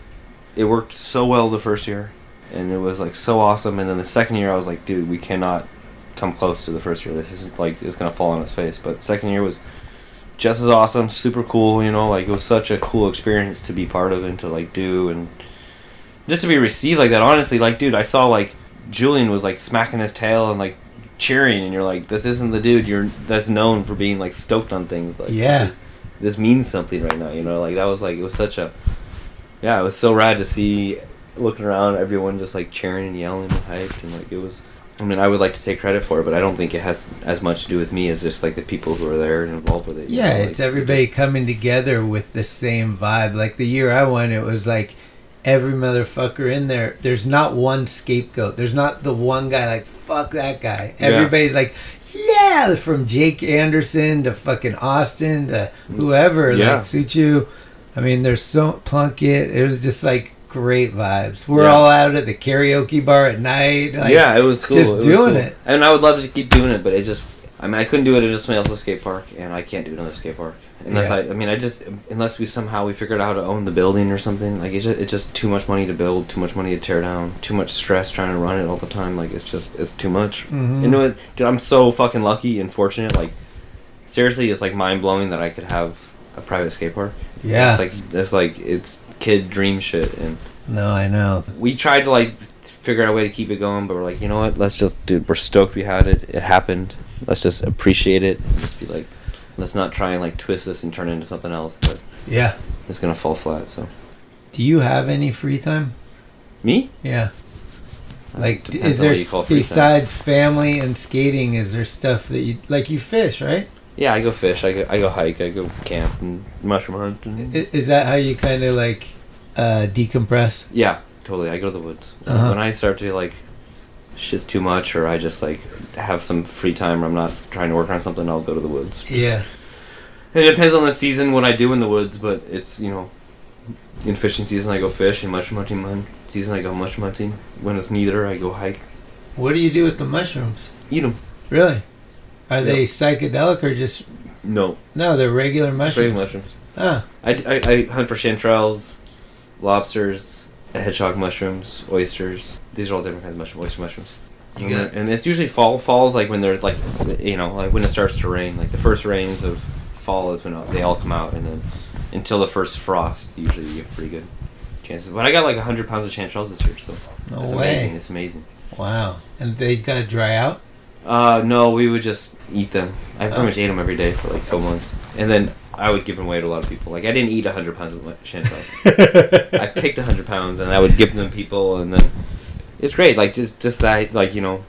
it worked so well the first year, and it was like so awesome. And then the second year, I was like, dude, we cannot come close to the first year. This isn't like it's gonna fall on its face. But second year was just as awesome, super cool. You know, like it was such a cool experience to be part of and to like do and just to be received like that. Honestly, like dude, I saw like Julian was like smacking his tail and like cheering, and you're like, this isn't the dude you're that's known for being like stoked on things. Like Yeah. this, is, this means something right now. You know, like that was like it was such a yeah, it was so rad to see looking around everyone just like cheering and yelling and hyped and like it was. I mean, I would like to take credit for it, but I don't think it has as much to do with me as just like the people who are there and involved with it. Yeah, know, it's like, everybody just- coming together with the same vibe. Like the year I went, it was like every motherfucker in there. There's not one scapegoat. There's not the one guy like fuck that guy. Yeah. Everybody's like, yeah, from Jake Anderson to fucking Austin to whoever Yeah. like Suciu. I mean, there's so Plunkett. It was just like great vibes. We're Yeah. all out at the karaoke bar at night. Like, yeah, it was cool. just it was doing cool. it. and I would love to keep doing it, but it just. I mean, I couldn't do it at a somebody else's skate park, and I can't do another skate park unless Yeah. I. I mean, I just unless we somehow we figured out how to own the building or something. Like it's just, it's just too much money to build, too much money to tear down, too much stress trying to run it all the time. Like it's just it's too much. Mhm. You know what, dude? I'm so fucking lucky and fortunate. Like seriously, it's like mind blowing that I could have a private skate park. Yeah. it's like it's like it's kid dream shit and No, I know. we tried to like figure out a way to keep it going, but we're like, you know what? Let's just, dude, we're stoked we had it. It happened. Let's just appreciate it. And just be like, let's not try and like twist this and turn it into something else that Yeah. is gonna fall flat. So Do you have any free time? me, Yeah. Like, is there what you call free time. besides family and skating? Is there stuff that you like? You fish, right? yeah, I go fish. I go, I go hike. I go camp and mushroom hunt. And, Is that how you kind of like uh, decompress? yeah, totally. I go to the woods Uh-huh. when I start to like shit's too much, or I just like have some free time, or I'm not trying to work on something. I'll go to the woods. Yeah. It depends on the season what I do in the woods, but it's you know, in fishing season I go fish, in mushroom hunting mon- season I go mushroom hunting. When it's neither, I go hike. What do you do with the mushrooms? Eat them. Really? Are they psychedelic or just No, no? They're regular mushrooms. Regular mushrooms. Ah, I, I, I hunt for chanterelles, lobsters, hedgehog mushrooms, oysters. These are all different kinds of mushrooms. Oyster mushrooms. You and, got- and it's usually fall. Fall's like when they're like, you know, like when it starts to rain. Like the first rains of fall is when they all come out, and then until the first frost, usually you get pretty good chances. But I got like hundred pounds of chanterelles this year, so no it's way! amazing. It's amazing. Wow. And they gotta dry out. Uh, no, we would just eat them. I pretty Oh. much ate them every day for like a couple months, and then I would give them away to a lot of people. Like I didn't eat hundred pounds of chanterelles. [LAUGHS] I picked hundred pounds and I would give them people, and then it's great. Like just just that, like you know,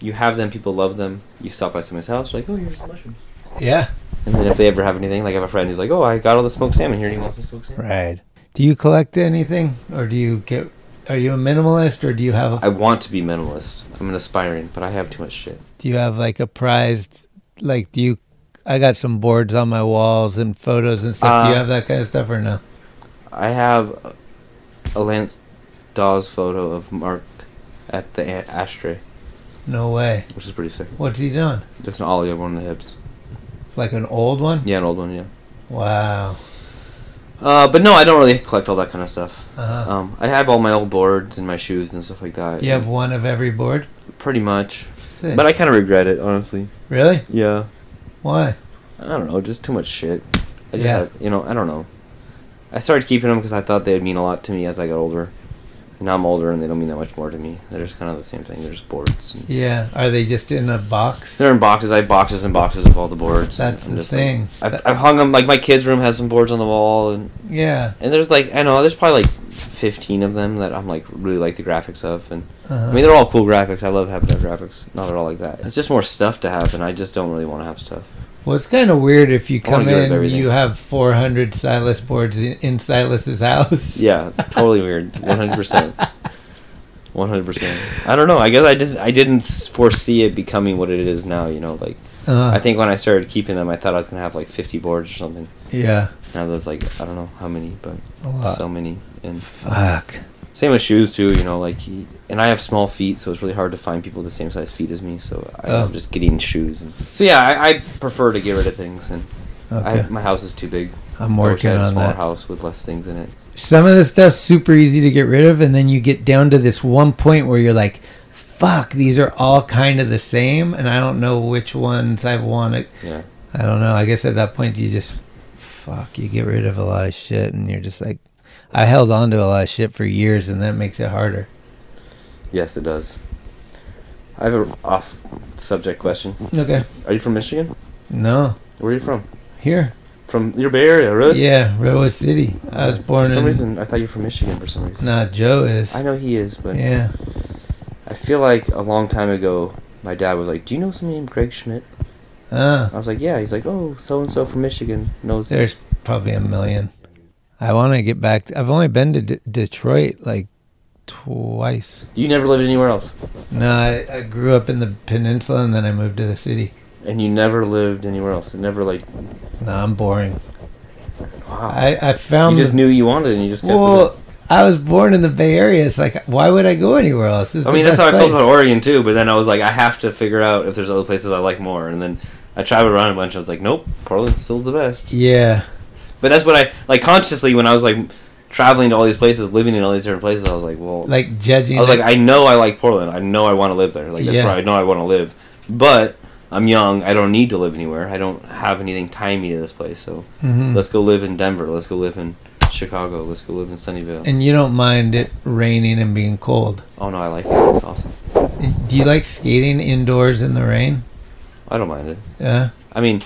you have them, people love them. You stop by somebody's house, like oh here's some mushrooms. Yeah. And then if they ever have anything, like I have a friend who's like, oh I got all the smoked salmon here. Do you want some smoked salmon? Right. Do you collect anything, or do you get? Are you a minimalist, or do you have? A, I want to be minimalist. I'm an aspiring, but I have too much shit. do you have like a prized? Like, do you? I got some boards on my walls and photos and stuff. do you Uh, have that kind of stuff or no? I have a Lance Dawes photo of Mark at the a- ashtray, No way. which is pretty sick. What's he doing? Just an ollie over on the hips. Like an old one? Yeah, an old one. Yeah. Wow. Uh, but no, I don't really collect all that kind of stuff. Uh-huh. Um, I have all my old boards and my shoes and stuff like that. You have one of every board. pretty much, Sick. but I kind of regret it, honestly. really? Yeah, Why? I don't know, just too much shit. I just Yeah. had, you know, I don't know. I started keeping them because I thought they would mean a lot to me as I got older. And now I'm older and they don't mean that much more to me. They're just kind of the same thing. They're just boards. Yeah. Are they just in a box? they're in boxes. I have boxes and boxes of all the boards. That's I'm the just like- thing. I've, I've hung them like my kids' room has some boards on the wall, and Yeah. and there's like I know there's probably like 15 of them that I'm like really like the graphics of, and Uh-huh. I mean they're all cool graphics. I love having their graphics. Not at all like that. It's just more stuff to have, and I just don't really want to have stuff. Well, it's kind of weird if you come get rid of in, you have 400 Silas boards in, Silas's house. [LAUGHS] Yeah, totally weird. 100. percent 100. percent I don't know. I guess I just I didn't foresee it becoming what it is now. You know, like Uh, I think when I started keeping them, I thought I was gonna have like 50 boards or something. Yeah. Now there's like I don't know how many, but so many. And Fuck. Same with shoes too. You know, like y- and I have small feet, so it's really hard to find people with the same size feet as me. So I, Oh. I'm just getting shoes. And, so yeah, I, I prefer to get rid of things, and Okay. I, my house is too big. I'm I wish I working had a smaller that. house with less things in it. Some of the stuff's super easy to get rid of, and then you get down to this one point where you're like, fuck, these are all kind of the same, and I don't know which ones I want to. Yeah. I don't know. I guess at that point, you just, fuck, you get rid of a lot of shit, and you're just like, I held on to a lot of shit for years, and that makes it harder. Yes, it does. I have a off subject question. Okay. Are you from Michigan? No. Where are you from? Here. From your Bay Area, really? Yeah, Redwood City. I was born For some in. reason, I thought you were from Michigan. For some reason, Nah, Joe is. I know he is, but Yeah. I feel like a long time ago, my dad was like, "Do you know somebody named Greg Schmidt?" Ah. I was like, "Yeah." He's like, "Oh, so and so from Michigan knows." There's probably a million. I want to get back. I've only been to D- Detroit like twice. You never lived anywhere else, No, I, I grew up in the peninsula and then I moved to the city. and you never lived anywhere else. It never like, No, I'm boring. wow. I, I found. you just the- knew you wanted, and you just kept well. I was born in the Bay Area. It's like, why would I go anywhere else? Is I mean, that's how I best felt about Oregon too. But then I was like, I have to figure out if there's other places I like more. And then I traveled around a bunch. I was like, nope, Portland's still the best. Yeah. But that's what I like consciously when I was like traveling to all these places, living in all these different places. I was like, well, Like judging. I was it. like, I know I like Portland. I know I want to live there. Like that's Yeah. where I know I want to live. But I'm young. I don't need to live anywhere. I don't have anything tying me to this place. So Mhm. let's go live in Denver. Let's go live in Chicago. Let's go live in Sunnyvale. And you don't mind it raining and being cold. oh no, I like it. It's awesome. Do you like skating indoors in the rain? I don't mind it. Yeah. I mean,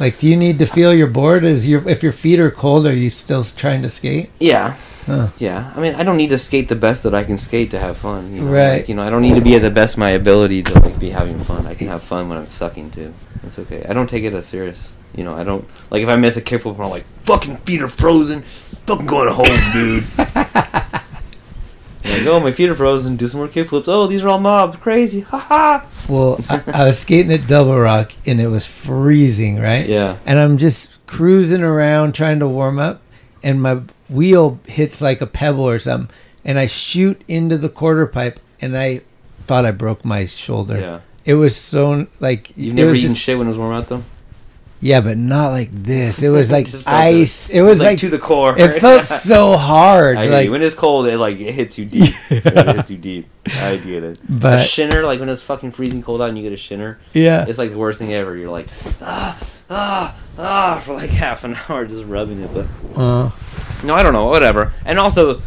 Like, do you need to feel your board? Is your if your feet are cold, are you still trying to skate? yeah. Huh. Yeah, I mean, I don't need to skate the best that I can skate to have fun. You know? Right. Like, you know, I don't need to be at the best my ability to like be having fun. I can have fun when I'm sucking too. It's okay. I don't take it as serious. You know, I don't like if I miss a kickflip, I'm like, fucking feet are frozen. Fucking going home, dude. [LAUGHS] like, oh, my feet are frozen. Do some more kickflips. Oh, these are all mobs. Crazy. Ha ha. Well, I, I was skating at Double Rock and it was freezing, right? Yeah. And I'm just cruising around trying to warm up, and my wheel hits like a pebble or something, and I shoot into the quarter pipe, and I thought I broke my shoulder. Yeah. It was so like You've never eaten just- shit when it was warm out though. Yeah, but not like this. It was [LAUGHS] like ice. It was like, like to the core. It felt [LAUGHS] so hard. I like. When it's cold, it like it hits you deep. [LAUGHS] it hits you deep. I get it. But- a shinner, like when it's fucking freezing cold out and you get a shinner, yeah. it's like the worst thing ever. You're like ah ah ah for like half an hour just rubbing it. But Uh, no, I don't know. Whatever. And also,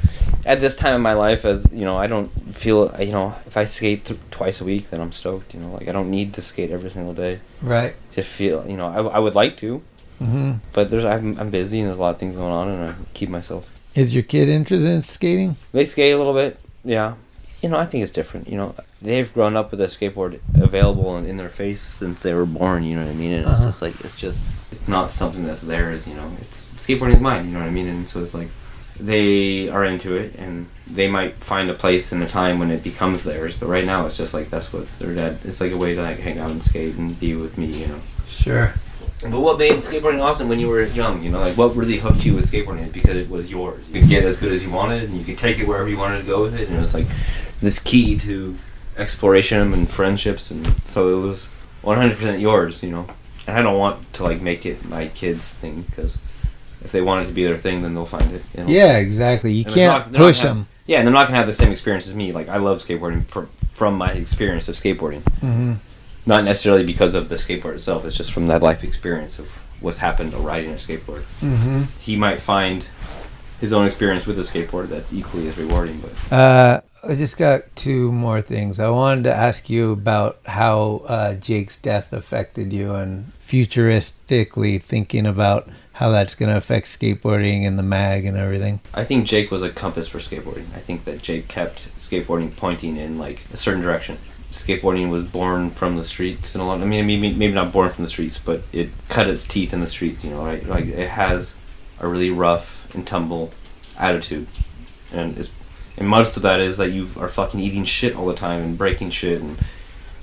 at this time in my life, as you know, I don't feel you know if I skate th- twice a week, then I'm stoked. You know, like I don't need to skate every single day right. to feel. You know, I, I would like to, hmm but there's I'm, I'm busy and there's a lot of things going on, and I keep myself Is your kid interested in skating? They skate a little bit, yeah. You know, I think it's different. You know, they've grown up with a skateboard available in, in their face since they were born. You know what I mean? And it's Uh-huh. just like it's just it's not something that's theirs. You know, it's skateboarding is mine. You know what I mean? And so it's like they are into it, and they might find a place in a time when it becomes theirs. But right now, it's just like that's what their dad. It's like a way to like hang out and skate and be with me. You know. Sure. But what made skateboarding awesome when you were young? You know, like what really hooked you with skateboarding? Because it was yours. You could get as good as you wanted, and you could take it wherever you wanted to go with it. And it was like this key to exploration and friendships, and so it was 100% yours. You know, and I don't want to like make it my kids' thing because If they want it to be their thing, then they'll find it. you know? Yeah, exactly. You And can't not- push them. Yeah, and they're not gonna have the same experience as me. Like I love skateboarding from from my experience of skateboarding. hmm Not necessarily because of the skateboard itself. It's just from that life experience of what's happened to riding a skateboard. hmm He might find his own experience with a skateboard that's equally as rewarding. But Uh, I just got two more things. I wanted to ask you about how uh, Jake's death affected you and futuristically thinking about how that's going to affect skateboarding and the mag and everything. I think Jake was a compass for skateboarding. I think that Jake kept skateboarding pointing in like a certain direction. Skateboarding was born from the streets, and a lot. I mean, maybe maybe not born from the streets, but it cut its teeth in the streets. You know, right? Like it has a really rough and tumble attitude, and it's and most of that is that you are fucking eating shit all the time and breaking shit and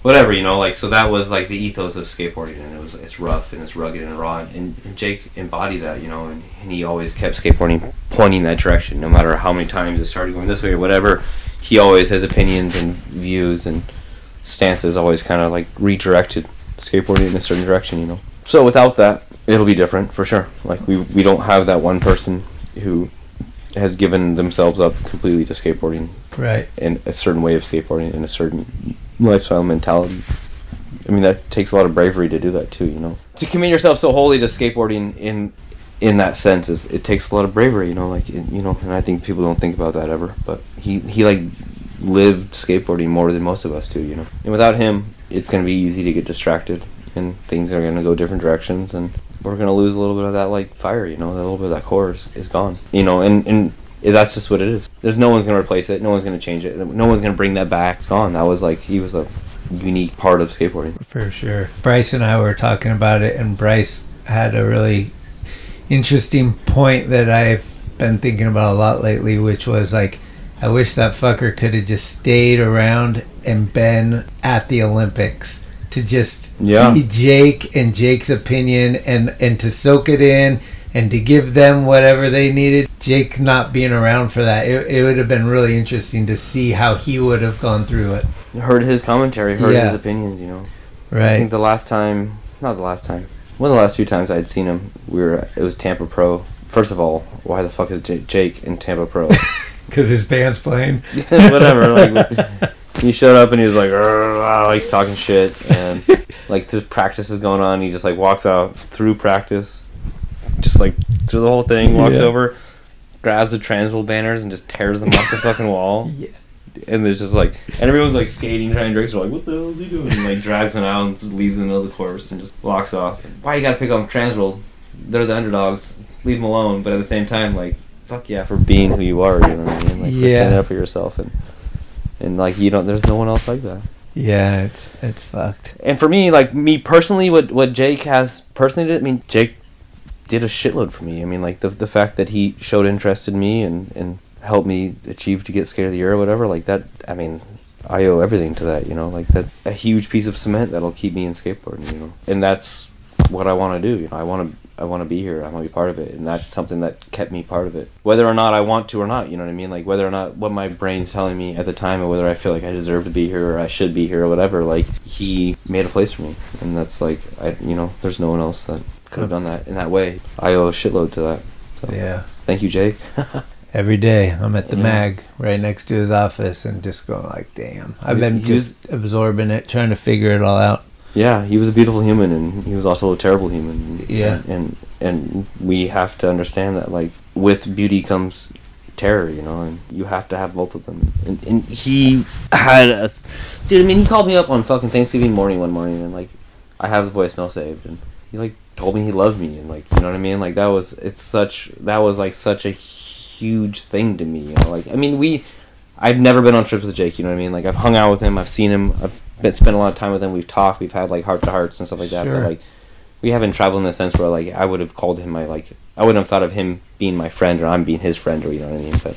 whatever you know like so that was like the ethos of skateboarding and it was it's rough and it's rugged and raw and, and jake embodied that you know and, and he always kept skateboarding pointing that direction no matter how many times it started going this way or whatever he always has opinions and views and stances always kind of like redirected skateboarding in a certain direction you know so without that it'll be different for sure like we we don't have that one person who has given themselves up completely to skateboarding Right. and a certain way of skateboarding and a certain lifestyle mentality. I mean, that takes a lot of bravery to do that too. You know, to commit yourself so wholly to skateboarding in in that sense is it takes a lot of bravery. You know, like you know, and I think people don't think about that ever. But he he like lived skateboarding more than most of us do. You know, and without him, it's gonna be easy to get distracted and things are gonna go different directions and we're gonna lose a little bit of that like fire. You know, a little bit of that core is, is gone. You know, and and that's just what it is. There's no one's gonna replace it. No one's gonna change it. No one's gonna bring that back. It's gone. That was like he was a unique part of skateboarding. For sure. Bryce and I were talking about it, and Bryce had a really interesting point that I've been thinking about a lot lately, which was like, I wish that fucker could have just stayed around and been at the Olympics to just Yeah. be Jake and Jake's opinion and and to soak it in and to give them whatever they needed. Jake not being around for that, it, it would have been really interesting to see how he would have gone through it. Heard his commentary. Heard Yeah. his opinions. You know. Right. I Right. think the last time, not the last time, one of the last few times I had seen him, we were it was Tampa Pro. First of all, why the fuck is J- Jake in Tampa Pro? [LAUGHS] [LAUGHS] Because his band's playing. [LAUGHS] Whatever. Like he showed up and he was like, "Arr," like he's talking shit, and like this practice is going on. He just like walks out through practice, just like through the whole thing. Walks Yeah. over, grabs the Transworld banners and just tears them off the [LAUGHS] fucking wall. Yeah. And there's just like, and everyone's like skating, trying to drink. So like, what the hell is he doing? And like drags him out and leaves in the middle of the course and just walks off. Why you gotta pick on Transworld? They're the underdogs. Leave them alone. But at the same time, like, fuck yeah for being who you are. You know what I mean? Like for standing up for yourself and and like you don't. There's no one else like that. Yeah, it's it's fucked. And for me, like me personally, what what Jake has personally did, I mean, Jake did a shitload for me. I mean, like the the fact that he showed interest in me and and helped me achieve to get Skater of the Year or whatever, like that. I mean, I owe everything to that. You know, like that's a huge piece of cement that'll keep me in skateboarding. You know, and that's what I want to do. You know, I want to. I want to be here. I want to be part of it, and that's something that kept me part of it. Whether or not I want to or not, you know what I mean. Like whether or not what my brain's telling me at the time, or whether I feel like I deserve to be here or I should be here or whatever. Like he made a place for me, and that's like I, you know, there's no one else that could have done that in that way. I owe a shitload to that. So Yeah. thank you, Jake. [LAUGHS] Every day I'm at the Yeah. mag right next to his office and just going like, damn. I've been he just absorbing it, trying to figure it all out. yeah, he was a beautiful human, and he was also a terrible human. Yeah. and and we have to understand that like with beauty comes terror, you know, and you have to have both of them. And, and he had us, dude. I mean, he called me up on fucking Thanksgiving morning one morning, and like, I have the voicemail saved, and he like told me he loved me, and like, you know what I mean? Like that was it's such that was like such a huge thing to me, you know. Like I mean, we, I've never been on trips with Jake, you know what I mean? Like I've hung out with him, I've seen him, I've been, spent a lot of time with him, we've talked, we've had like heart to hearts and stuff like that, Sure. but like we haven't traveled in the sense where like I would have called him my like I wouldn't have thought of him being my friend or I'm being his friend or you know what I mean. But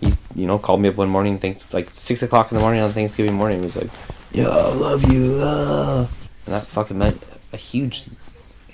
he you know called me up one morning, think like six o'clock in the morning on Thanksgiving morning. He was like, "Yeah, I love you," uh. And that fucking meant a huge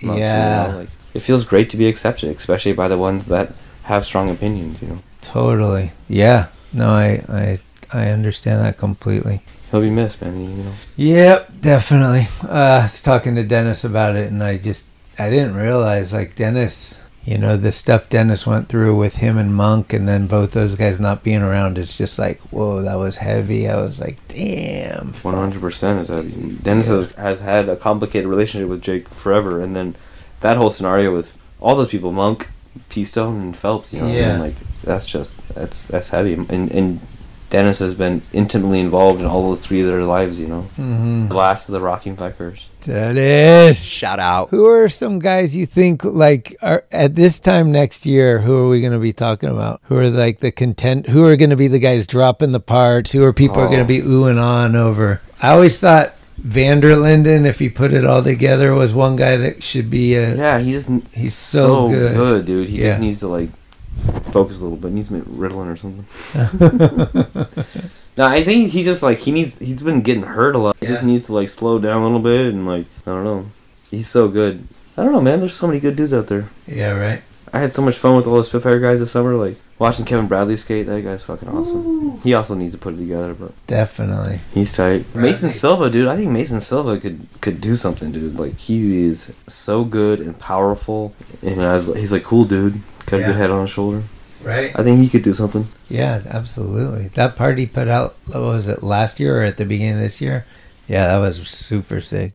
amount to me, Yeah. like it feels great to be accepted, especially by the ones that have strong opinions. You know, Totally. Yeah. No, I I I understand that completely. he'll be missed, man. You know, Yep, definitely. Uh, I was talking to Dennis about it, and I just I didn't realize like Dennis you know, the stuff Dennis went through with him and Monk, and then both those guys not being around, it's just like, whoa, that was heavy. I was like, damn. One hundred percent is that Dennis has, has had a complicated relationship with Jake forever, and then that whole scenario with all those people, Monk, Peastone, and Phelps. You know, Yeah. and like that's just that's that's heavy, and and Dennis has been intimately involved in all those three of their lives. You know, hmm the last of the Rocking Fuckers. Dennis. Shout out. Who are some guys you think like are at this time next year? Who are we going to be talking about? Who are like the content? Who are going to be the guys dropping the parts? Who are people are going to Oh. be oohing on over? I always thought Vanderlinden, if he put it all together, was one guy that should be a. Yeah, he just He's he's so so, good. good. dude. He Yeah. just needs to like focus a little bit. Needs some Ritalin or something. [LAUGHS] no, I think he just like he needs. He's been getting hurt a lot. He just needs to like slow down a little bit and like I don't know. He's so good. I don't know, man. There's so many good dudes out there. Yeah, right. I had so much fun with all the Spitfire guys this summer. Like watching Kevin Bradley skate. That guy's fucking awesome. He also needs to put it together, but Definitely. he's tight. Bradley. Mason Silva, dude. I think Mason Silva could could do something, dude. Like he is so good and powerful, and I was, he's like cool, dude. Got a Yeah. good head on his shoulder. Right. I think he could do something. Yeah, absolutely. That part he put out, what was it, last year or at the beginning of this year? Yeah, that was super sick.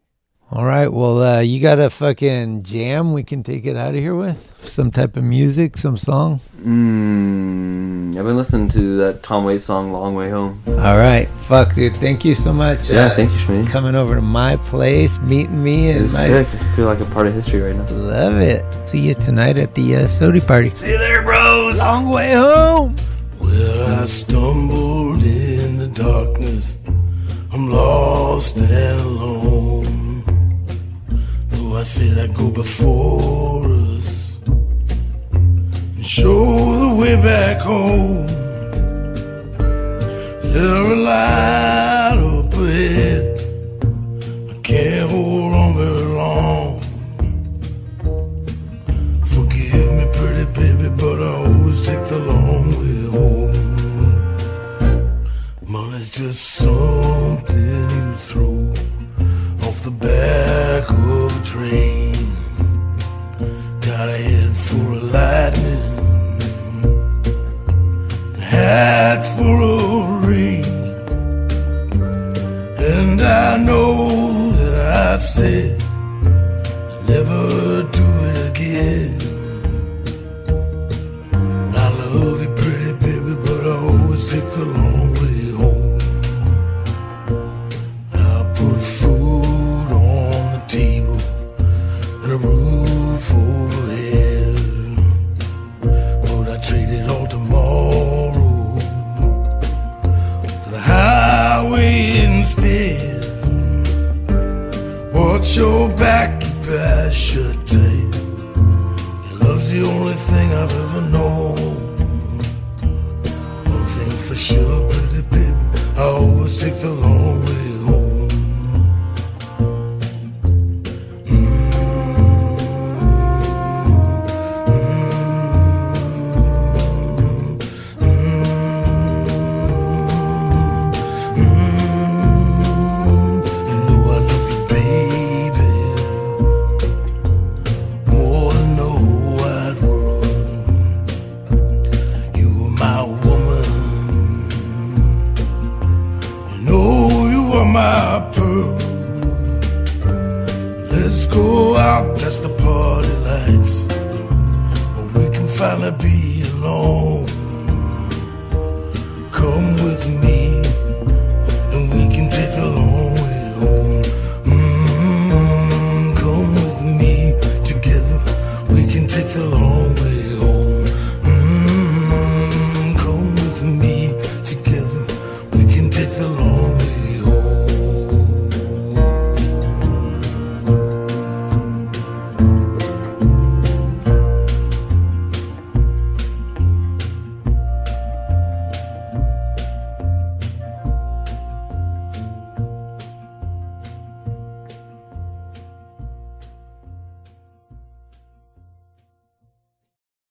All right, well, uh, you got a fucking jam we can take it out of here with? Some type of music, some song? Mm, I've been listening to that Tom Waits song "Long Way Home." All right, fuck, dude. Thank you so much. Yeah, uh, thank you, Schmitty. Coming over to my place, meeting me, and It's my. sick. I feel like a part of history right now. Love it. See you tonight at the uh, SOTY party. See you there, bros. Long way home. Well, I stumbled in the darkness. I'm lost and alone. I said I'd go before us and show the way back home. There a light up ahead. I can't hold on very long. Forgive me, pretty baby, but I always take the long way home. Money's just something you throw off the back of a train. Got a head for lightning, a hat full of rain. And I know that I said never do it again.